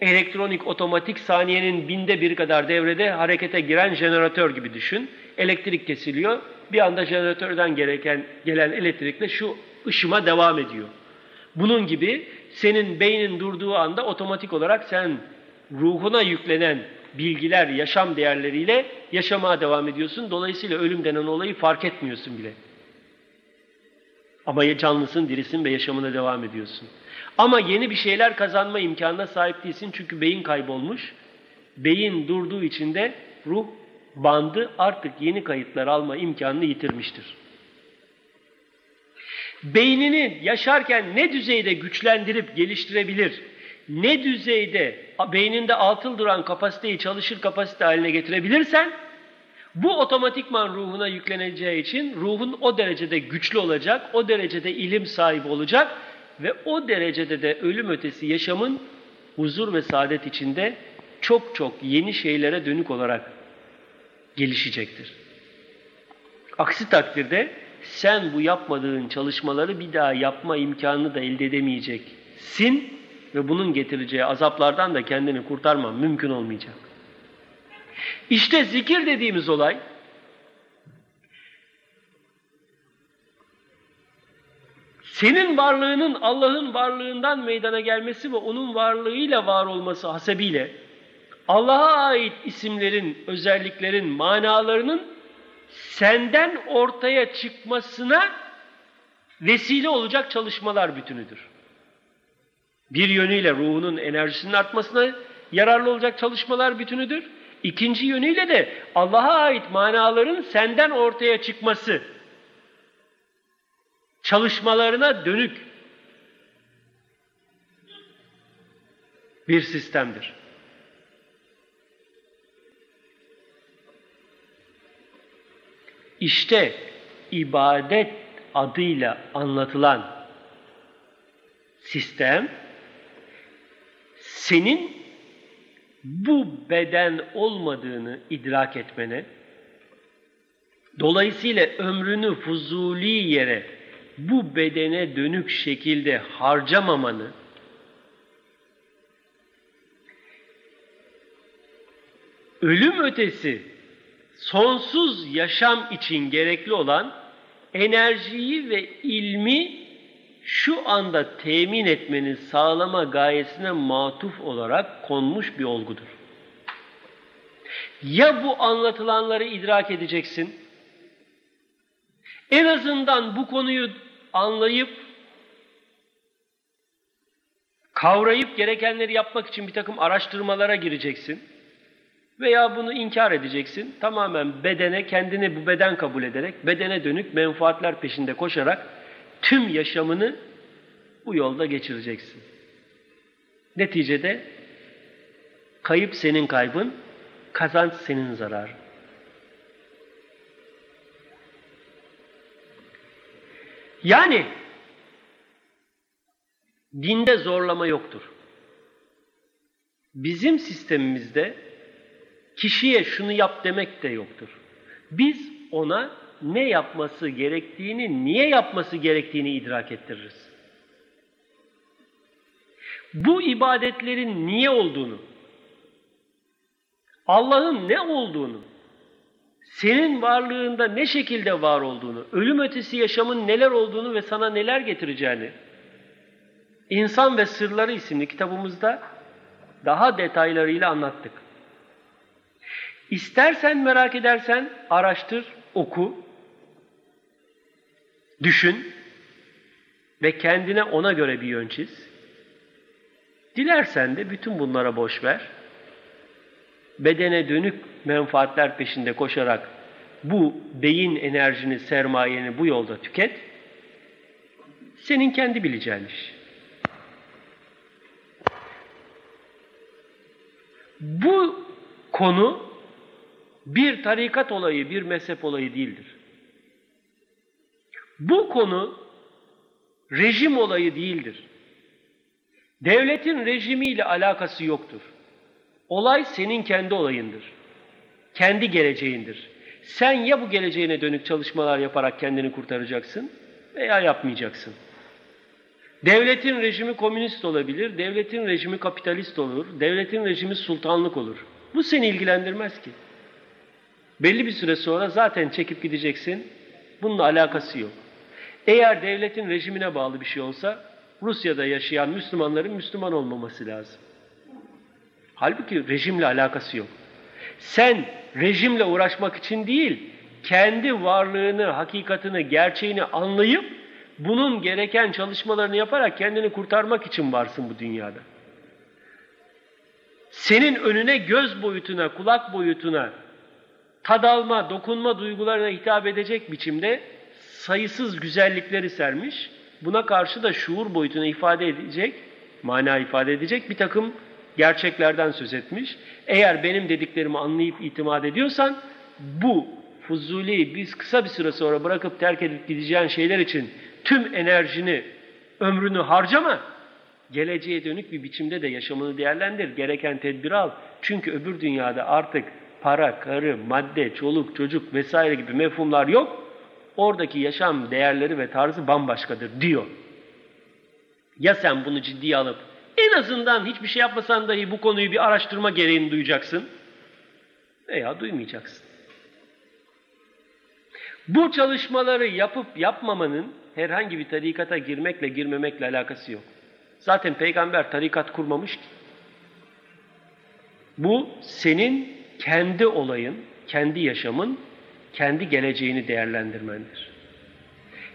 Speaker 1: elektronik otomatik saniyenin binde bir kadar devrede harekete giren jeneratör gibi düşün. Elektrik kesiliyor. Bir anda jeneratörden gereken gelen elektrikle şu ışıma devam ediyor. Bunun gibi senin beynin durduğu anda otomatik olarak sen ruhuna yüklenen bilgiler, yaşam değerleriyle yaşamaya devam ediyorsun. Dolayısıyla ölüm denen olayı fark etmiyorsun bile. Ama canlısın, dirisin ve yaşamına devam ediyorsun. Ama yeni bir şeyler kazanma imkanına sahip değilsin çünkü beyin kaybolmuş. Beyin durduğu için de ruh bandı artık yeni kayıtlar alma imkanını yitirmiştir. Beynini yaşarken ne düzeyde güçlendirip geliştirebilir, ne düzeyde beyninde altıl duran kapasiteyi çalışır kapasite haline getirebilirsen, bu otomatikman ruhuna yükleneceği için ruhun o derecede güçlü olacak, o derecede ilim sahibi olacak ve o derecede de ölüm ötesi yaşamın huzur ve saadet içinde çok çok yeni şeylere dönük olarak gelişecektir. Aksi takdirde sen bu yapmadığın çalışmaları bir daha yapma imkanını da elde edemeyeceksin ve bunun getireceği azaplardan da kendini kurtarman mümkün olmayacak. İşte zikir dediğimiz olay senin varlığının Allah'ın varlığından meydana gelmesi ve onun varlığıyla var olması hasebiyle Allah'a ait isimlerin, özelliklerin, manalarının senden ortaya çıkmasına vesile olacak çalışmalar bütünüdür. Bir yönüyle ruhunun enerjisinin artmasına yararlı olacak çalışmalar bütünüdür. İkinci yönüyle de Allah'a ait manaların senden ortaya çıkması, çalışmalarına dönük bir sistemdir. İşte ibadet adıyla anlatılan sistem senin bu beden olmadığını idrak etmene, dolayısıyla ömrünü fuzuli yere bu bedene dönük şekilde harcamamanı, ölüm ötesi sonsuz yaşam için gerekli olan enerjiyi ve ilmi şu anda temin etmeni sağlama gayesine matuf olarak konmuş bir olgudur. Ya bu anlatılanları idrak edeceksin, en azından bu konuyu anlayıp, kavrayıp gerekenleri yapmak için bir takım araştırmalara gireceksin. Veya bunu inkar edeceksin. Tamamen bedene, kendini bu beden kabul ederek, bedene dönük menfaatler peşinde koşarak tüm yaşamını bu yolda geçireceksin. Neticede kayıp senin kaybın, kazanç senin zararın. Yani dinde zorlama yoktur. Bizim sistemimizde kişiye şunu yap demek de yoktur. Biz ona ne yapması gerektiğini, niye yapması gerektiğini idrak ettiririz. Bu ibadetlerin niye olduğunu, Allah'ın ne olduğunu, senin varlığında ne şekilde var olduğunu, ölüm ötesi yaşamın neler olduğunu ve sana neler getireceğini, İnsan ve Sırları isimli kitabımızda daha detaylarıyla anlattık. İstersen merak edersen araştır, oku, düşün ve kendine ona göre bir yön çiz. Dilersen de bütün bunlara boş ver. Bedene dönük menfaatler peşinde koşarak bu beyin enerjini, sermayeni bu yolda tüket. Senin kendi bileceğin iş. Bu konu bir tarikat olayı, bir mezhep olayı değildir. Bu konu rejim olayı değildir. Devletin rejimiyle alakası yoktur. Olay senin kendi olayındır. kendi geleceğindir. Sen ya bu geleceğine dönük çalışmalar yaparak kendini kurtaracaksın veya yapmayacaksın. Devletin rejimi komünist olabilir, devletin rejimi kapitalist olur, devletin rejimi sultanlık olur. Bu seni ilgilendirmez ki. Belli bir süre sonra zaten çekip gideceksin. Bununla alakası yok. Eğer devletin rejimine bağlı bir şey olsa Rusya'da yaşayan Müslümanların Müslüman olmaması lazım. Halbuki rejimle alakası yok. Sen rejimle uğraşmak için değil, kendi varlığını, hakikatini, gerçeğini anlayıp bunun gereken çalışmalarını yaparak kendini kurtarmak için varsın bu dünyada. Senin önüne göz boyutuna, kulak boyutuna, tad alma, dokunma duygularına hitap edecek biçimde sayısız güzellikleri sermiş. Buna karşı da şuur boyutuna ifade edecek, mana ifade edecek bir takım gerçeklerden söz etmiş. Eğer benim dediklerimi anlayıp itimat ediyorsan bu fuzuli biz kısa bir süre sonra bırakıp terk edip gideceğin şeyler için tüm enerjini, ömrünü harcama. Geleceğe dönük bir biçimde de yaşamını değerlendir. Gereken tedbir al. Çünkü öbür dünyada artık para, karı, madde, çoluk, çocuk vesaire gibi mefhumlar yok. Oradaki yaşam değerleri ve tarzı bambaşkadır diyor. Ya sen bunu ciddiye alıp en azından hiçbir şey yapmasan dahi bu konuyu bir araştırma gereğini duyacaksın veya duymayacaksın. Bu çalışmaları yapıp yapmamanın herhangi bir tarikata girmekle girmemekle alakası yok. Zaten peygamber tarikat kurmamış ki. Bu senin kendi olayın, kendi yaşamın, kendi geleceğini değerlendirmendir.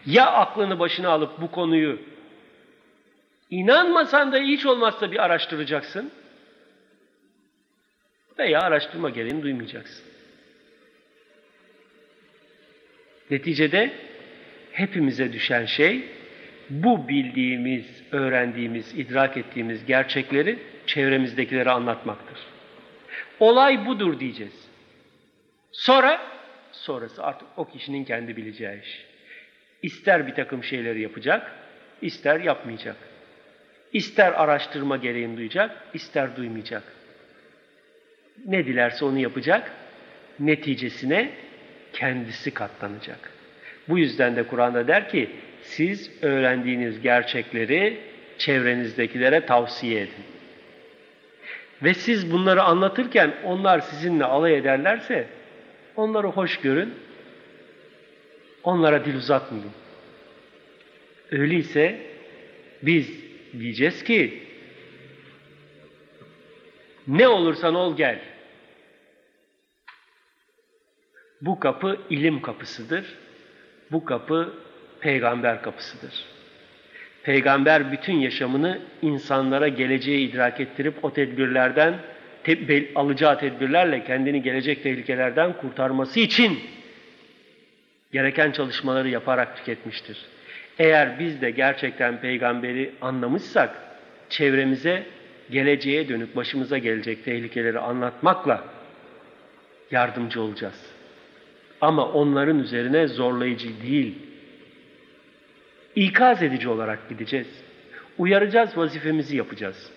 Speaker 1: Ya aklını başına alıp bu konuyu inanmasan da hiç olmazsa bir araştıracaksın veya araştırma gereğini duymayacaksın. Neticede hepimize düşen şey bu bildiğimiz, öğrendiğimiz, idrak ettiğimiz gerçekleri çevremizdekilere anlatmaktır. Olay budur diyeceğiz. Sonra, sonrası artık o kişinin kendi bileceği iş. İster bir takım şeyleri yapacak, ister yapmayacak. İster araştırma gereğini duyacak, ister duymayacak. Ne dilerse onu yapacak, neticesine kendisi katlanacak. Bu yüzden de Kur'an'da der ki, siz öğrendiğiniz gerçekleri çevrenizdekilere tavsiye edin. Ve siz bunları anlatırken onlar sizinle alay ederlerse onları hoş görün, onlara dil uzatmayın. Öyleyse biz diyeceğiz ki ne olursan ol gel. Bu kapı ilim kapısıdır. Bu kapı peygamber kapısıdır. Peygamber bütün yaşamını insanlara geleceği idrak ettirip o tedbirlerden te alacağı tedbirlerle kendini gelecek tehlikelerden kurtarması için gereken çalışmaları yaparak tüketmiştir. Eğer biz de gerçekten peygamberi anlamışsak çevremize geleceğe dönük başımıza gelecek tehlikeleri anlatmakla yardımcı olacağız. Ama onların üzerine zorlayıcı değil, ikaz edici olarak gideceğiz. Uyaracağız, vazifemizi yapacağız.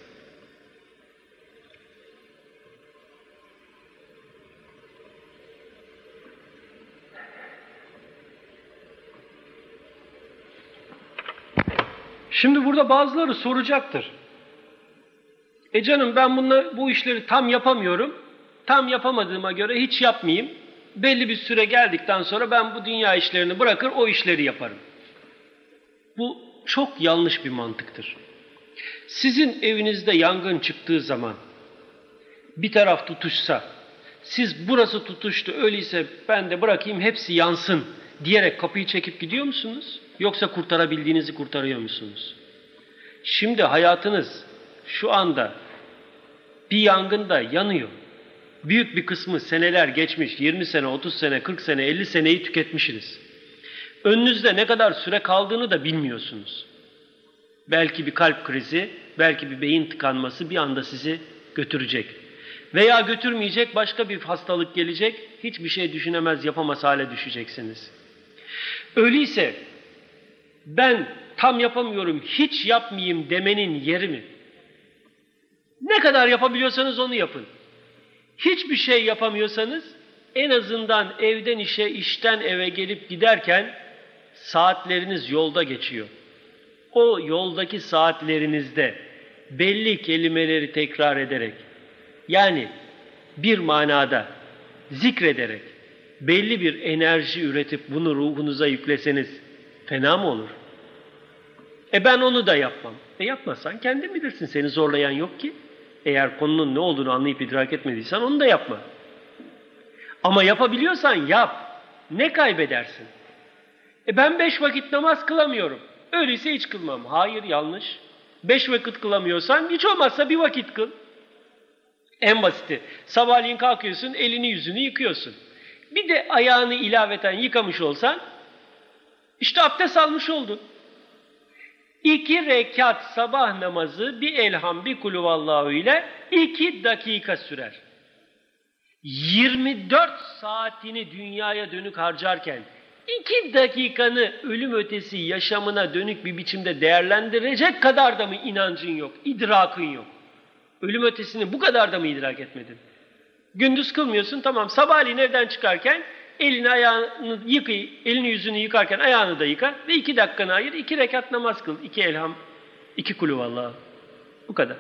Speaker 1: Şimdi burada bazıları soracaktır. E canım ben bunla, bu işleri tam yapamıyorum. Tam yapamadığıma göre hiç yapmayayım. Belli bir süre geldikten sonra ben bu dünya işlerini bırakır o işleri yaparım. Bu çok yanlış bir mantıktır. Sizin evinizde yangın çıktığı zaman bir taraf tutuşsa, siz burası tutuştu öyleyse ben de bırakayım hepsi yansın diyerek kapıyı çekip gidiyor musunuz? Yoksa kurtarabildiğinizi kurtarıyor musunuz? Şimdi hayatınız şu anda bir yangında yanıyor. Büyük bir kısmı seneler geçmiş, 20 sene, 30 sene, 40 sene, 50 seneyi tüketmişsiniz. Önünüzde ne kadar süre kaldığını da bilmiyorsunuz. Belki bir kalp krizi, belki bir beyin tıkanması bir anda sizi götürecek. Veya götürmeyecek başka bir hastalık gelecek, hiçbir şey düşünemez, yapamaz hale düşeceksiniz. Öyleyse ben tam yapamıyorum, hiç yapmayayım demenin yeri mi? Ne kadar yapabiliyorsanız onu yapın. Hiçbir şey yapamıyorsanız en azından evden işe, işten eve gelip giderken saatleriniz yolda geçiyor. O yoldaki saatlerinizde belli kelimeleri tekrar ederek yani bir manada zikrederek belli bir enerji üretip bunu ruhunuza yükleseniz fena mı olur? E ben onu da yapmam. E yapmazsan kendin bilirsin. Seni zorlayan yok ki. Eğer konunun ne olduğunu anlayıp idrak etmediysen onu da yapma. Ama yapabiliyorsan yap. Ne kaybedersin? E ben beş vakit namaz kılamıyorum. Öyleyse hiç kılmam. Hayır yanlış. Beş vakit kılamıyorsan hiç olmazsa bir vakit kıl. En basiti. Sabahleyin kalkıyorsun, elini yüzünü yıkıyorsun. Bir de ayağını ilaveten yıkamış olsan, işte abdest almış oldun. İki rekat sabah namazı bir elham bir kuluvallahu ile iki dakika sürer. 24 saatini dünyaya dönük harcarken iki dakikanı ölüm ötesi yaşamına dönük bir biçimde değerlendirecek kadar da mı inancın yok, idrakın yok? Ölüm ötesini bu kadar da mı idrak etmedin? Gündüz kılmıyorsun tamam sabahleyin evden çıkarken elini ayağını yıkı, elini yüzünü yıkarken ayağını da yıka ve iki dakikanı ayır, iki rekat namaz kıl, iki elham, iki kulüvallah. Bu kadar.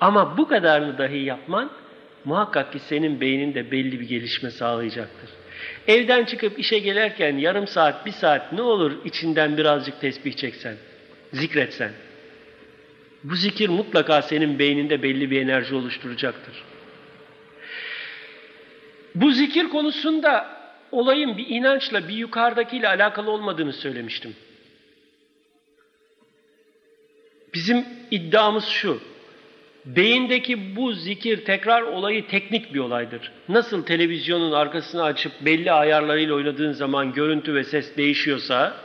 Speaker 1: Ama bu kadarını dahi yapman muhakkak ki senin beyninde belli bir gelişme sağlayacaktır. Evden çıkıp işe gelirken yarım saat, bir saat ne olur içinden birazcık tesbih çeksen, zikretsen. Bu zikir mutlaka senin beyninde belli bir enerji oluşturacaktır. Bu zikir konusunda olayın bir inançla, bir yukarıdakiyle alakalı olmadığını söylemiştim. Bizim iddiamız şu. Beyindeki bu zikir tekrar olayı teknik bir olaydır. Nasıl televizyonun arkasını açıp belli ayarlarıyla oynadığın zaman görüntü ve ses değişiyorsa,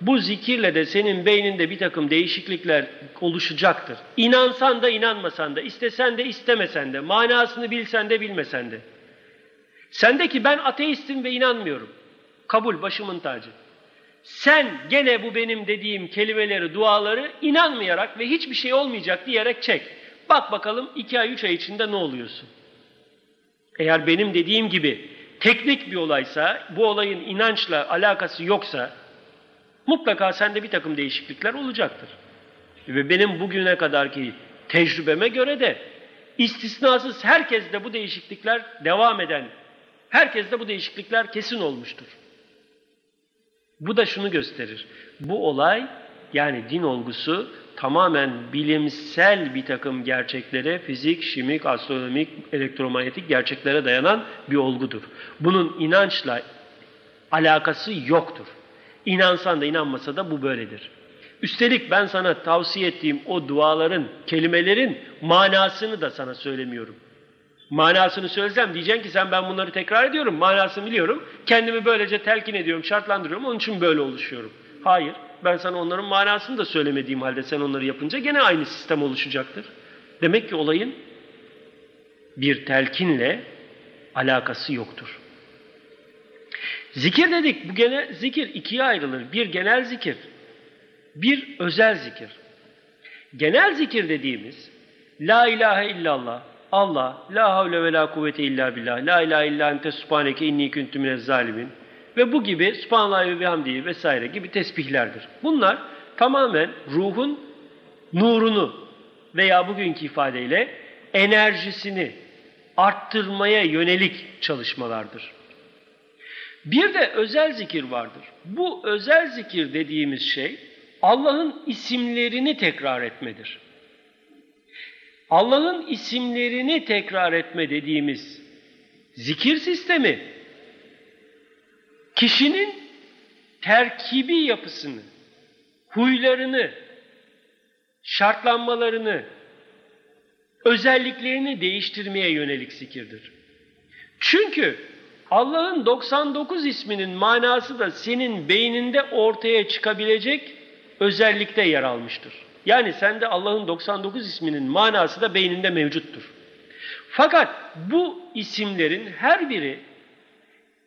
Speaker 1: bu zikirle de senin beyninde bir takım değişiklikler oluşacaktır. İnansan da inanmasan da, istesen de istemesen de, manasını bilsen de bilmesen de. Sendeki ben ateistim ve inanmıyorum. Kabul başımın tacı. Sen gene bu benim dediğim kelimeleri, duaları inanmayarak ve hiçbir şey olmayacak diyerek çek. Bak bakalım iki ay, üç ay içinde ne oluyorsun? Eğer benim dediğim gibi teknik bir olaysa, bu olayın inançla alakası yoksa, mutlaka sende bir takım değişiklikler olacaktır. Ve benim bugüne kadarki tecrübeme göre de istisnasız herkeste bu değişiklikler devam eden, herkeste bu değişiklikler kesin olmuştur. Bu da şunu gösterir. Bu olay yani din olgusu tamamen bilimsel bir takım gerçeklere, fizik, şimik, astronomik, elektromanyetik gerçeklere dayanan bir olgudur. Bunun inançla alakası yoktur. İnansan da inanmasa da bu böyledir. Üstelik ben sana tavsiye ettiğim o duaların, kelimelerin manasını da sana söylemiyorum. Manasını söylesem diyeceksin ki sen ben bunları tekrar ediyorum, manasını biliyorum. Kendimi böylece telkin ediyorum, şartlandırıyorum, onun için böyle oluşuyorum. Hayır, ben sana onların manasını da söylemediğim halde sen onları yapınca gene aynı sistem oluşacaktır. Demek ki olayın bir telkinle alakası yoktur. Zikir dedik, bu genel zikir ikiye ayrılır. Bir genel zikir, bir özel zikir. Genel zikir dediğimiz La ilahe illallah, Allah, la havle ve la kuvvete illa billah, la ilahe illa ente subhaneke inni kuntu minez zalimin ve bu gibi subhanallah ve bihamdihi vesaire gibi tesbihlerdir. Bunlar tamamen ruhun nurunu veya bugünkü ifadeyle enerjisini arttırmaya yönelik çalışmalardır. Bir de özel zikir vardır. Bu özel zikir dediğimiz şey Allah'ın isimlerini tekrar etmedir. Allah'ın isimlerini tekrar etme dediğimiz zikir sistemi kişinin terkibi yapısını, huylarını, şartlanmalarını, özelliklerini değiştirmeye yönelik zikirdir. Çünkü Allah'ın 99 isminin manası da senin beyninde ortaya çıkabilecek özellikte yer almıştır. Yani sende Allah'ın 99 isminin manası da beyninde mevcuttur. Fakat bu isimlerin her biri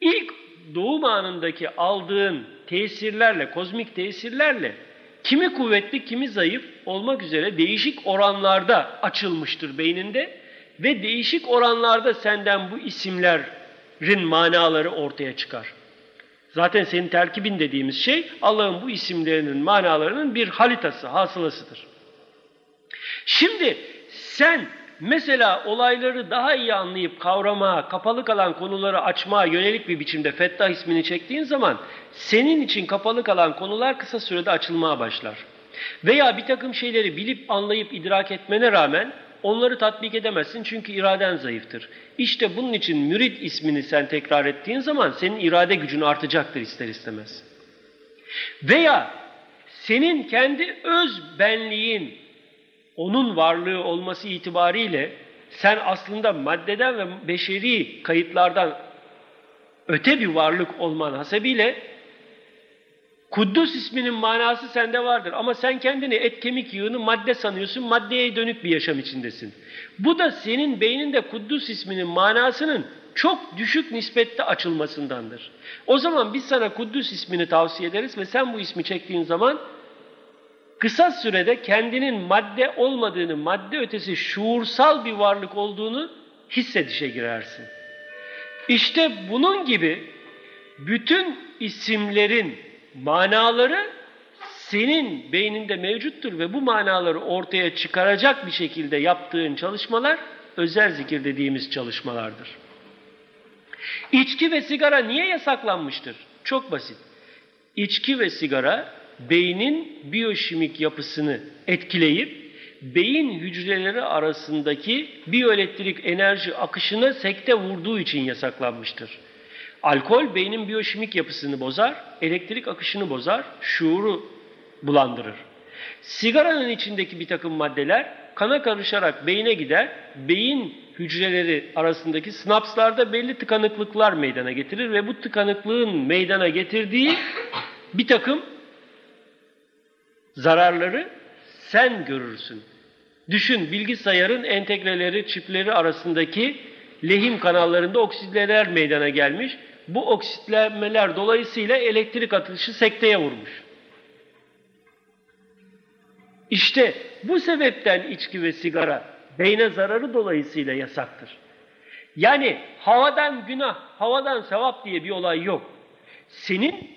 Speaker 1: ilk doğum anındaki aldığın tesirlerle, kozmik tesirlerle kimi kuvvetli, kimi zayıf olmak üzere değişik oranlarda açılmıştır beyninde ve değişik oranlarda senden bu isimlerin manaları ortaya çıkar. Zaten senin terkibin dediğimiz şey Allah'ın bu isimlerinin manalarının bir halitası, hasılasıdır. Şimdi sen mesela olayları daha iyi anlayıp kavramaya, kapalı kalan konuları açmaya yönelik bir biçimde Fettah ismini çektiğin zaman senin için kapalı kalan konular kısa sürede açılmaya başlar. Veya bir takım şeyleri bilip anlayıp idrak etmene rağmen onları tatbik edemezsin çünkü iraden zayıftır. İşte bunun için mürit ismini sen tekrar ettiğin zaman senin irade gücün artacaktır ister istemez. Veya senin kendi öz benliğin onun varlığı olması itibariyle sen aslında maddeden ve beşeri kayıtlardan öte bir varlık olman hasebiyle Kuddus isminin manası sende vardır ama sen kendini et kemik yığını madde sanıyorsun, maddeye dönük bir yaşam içindesin. Bu da senin beyninde Kuddus isminin manasının çok düşük nispette açılmasındandır. O zaman biz sana Kuddus ismini tavsiye ederiz ve sen bu ismi çektiğin zaman kısa sürede kendinin madde olmadığını, madde ötesi şuursal bir varlık olduğunu hissedişe girersin. İşte bunun gibi bütün isimlerin manaları senin beyninde mevcuttur ve bu manaları ortaya çıkaracak bir şekilde yaptığın çalışmalar özel zikir dediğimiz çalışmalardır. İçki ve sigara niye yasaklanmıştır? Çok basit. İçki ve sigara beynin biyoşimik yapısını etkileyip beyin hücreleri arasındaki biyoelektrik enerji akışına sekte vurduğu için yasaklanmıştır. Alkol beynin biyoşimik yapısını bozar, elektrik akışını bozar, şuuru bulandırır. Sigaranın içindeki bir takım maddeler kana karışarak beyine gider, beyin hücreleri arasındaki snapslarda belli tıkanıklıklar meydana getirir ve bu tıkanıklığın meydana getirdiği bir takım zararları sen görürsün. Düşün bilgisayarın entegreleri, çipleri arasındaki lehim kanallarında oksitler meydana gelmiş. Bu oksitlenmeler dolayısıyla elektrik atışı sekteye vurmuş. İşte bu sebepten içki ve sigara beyne zararı dolayısıyla yasaktır. Yani havadan günah, havadan sevap diye bir olay yok. Senin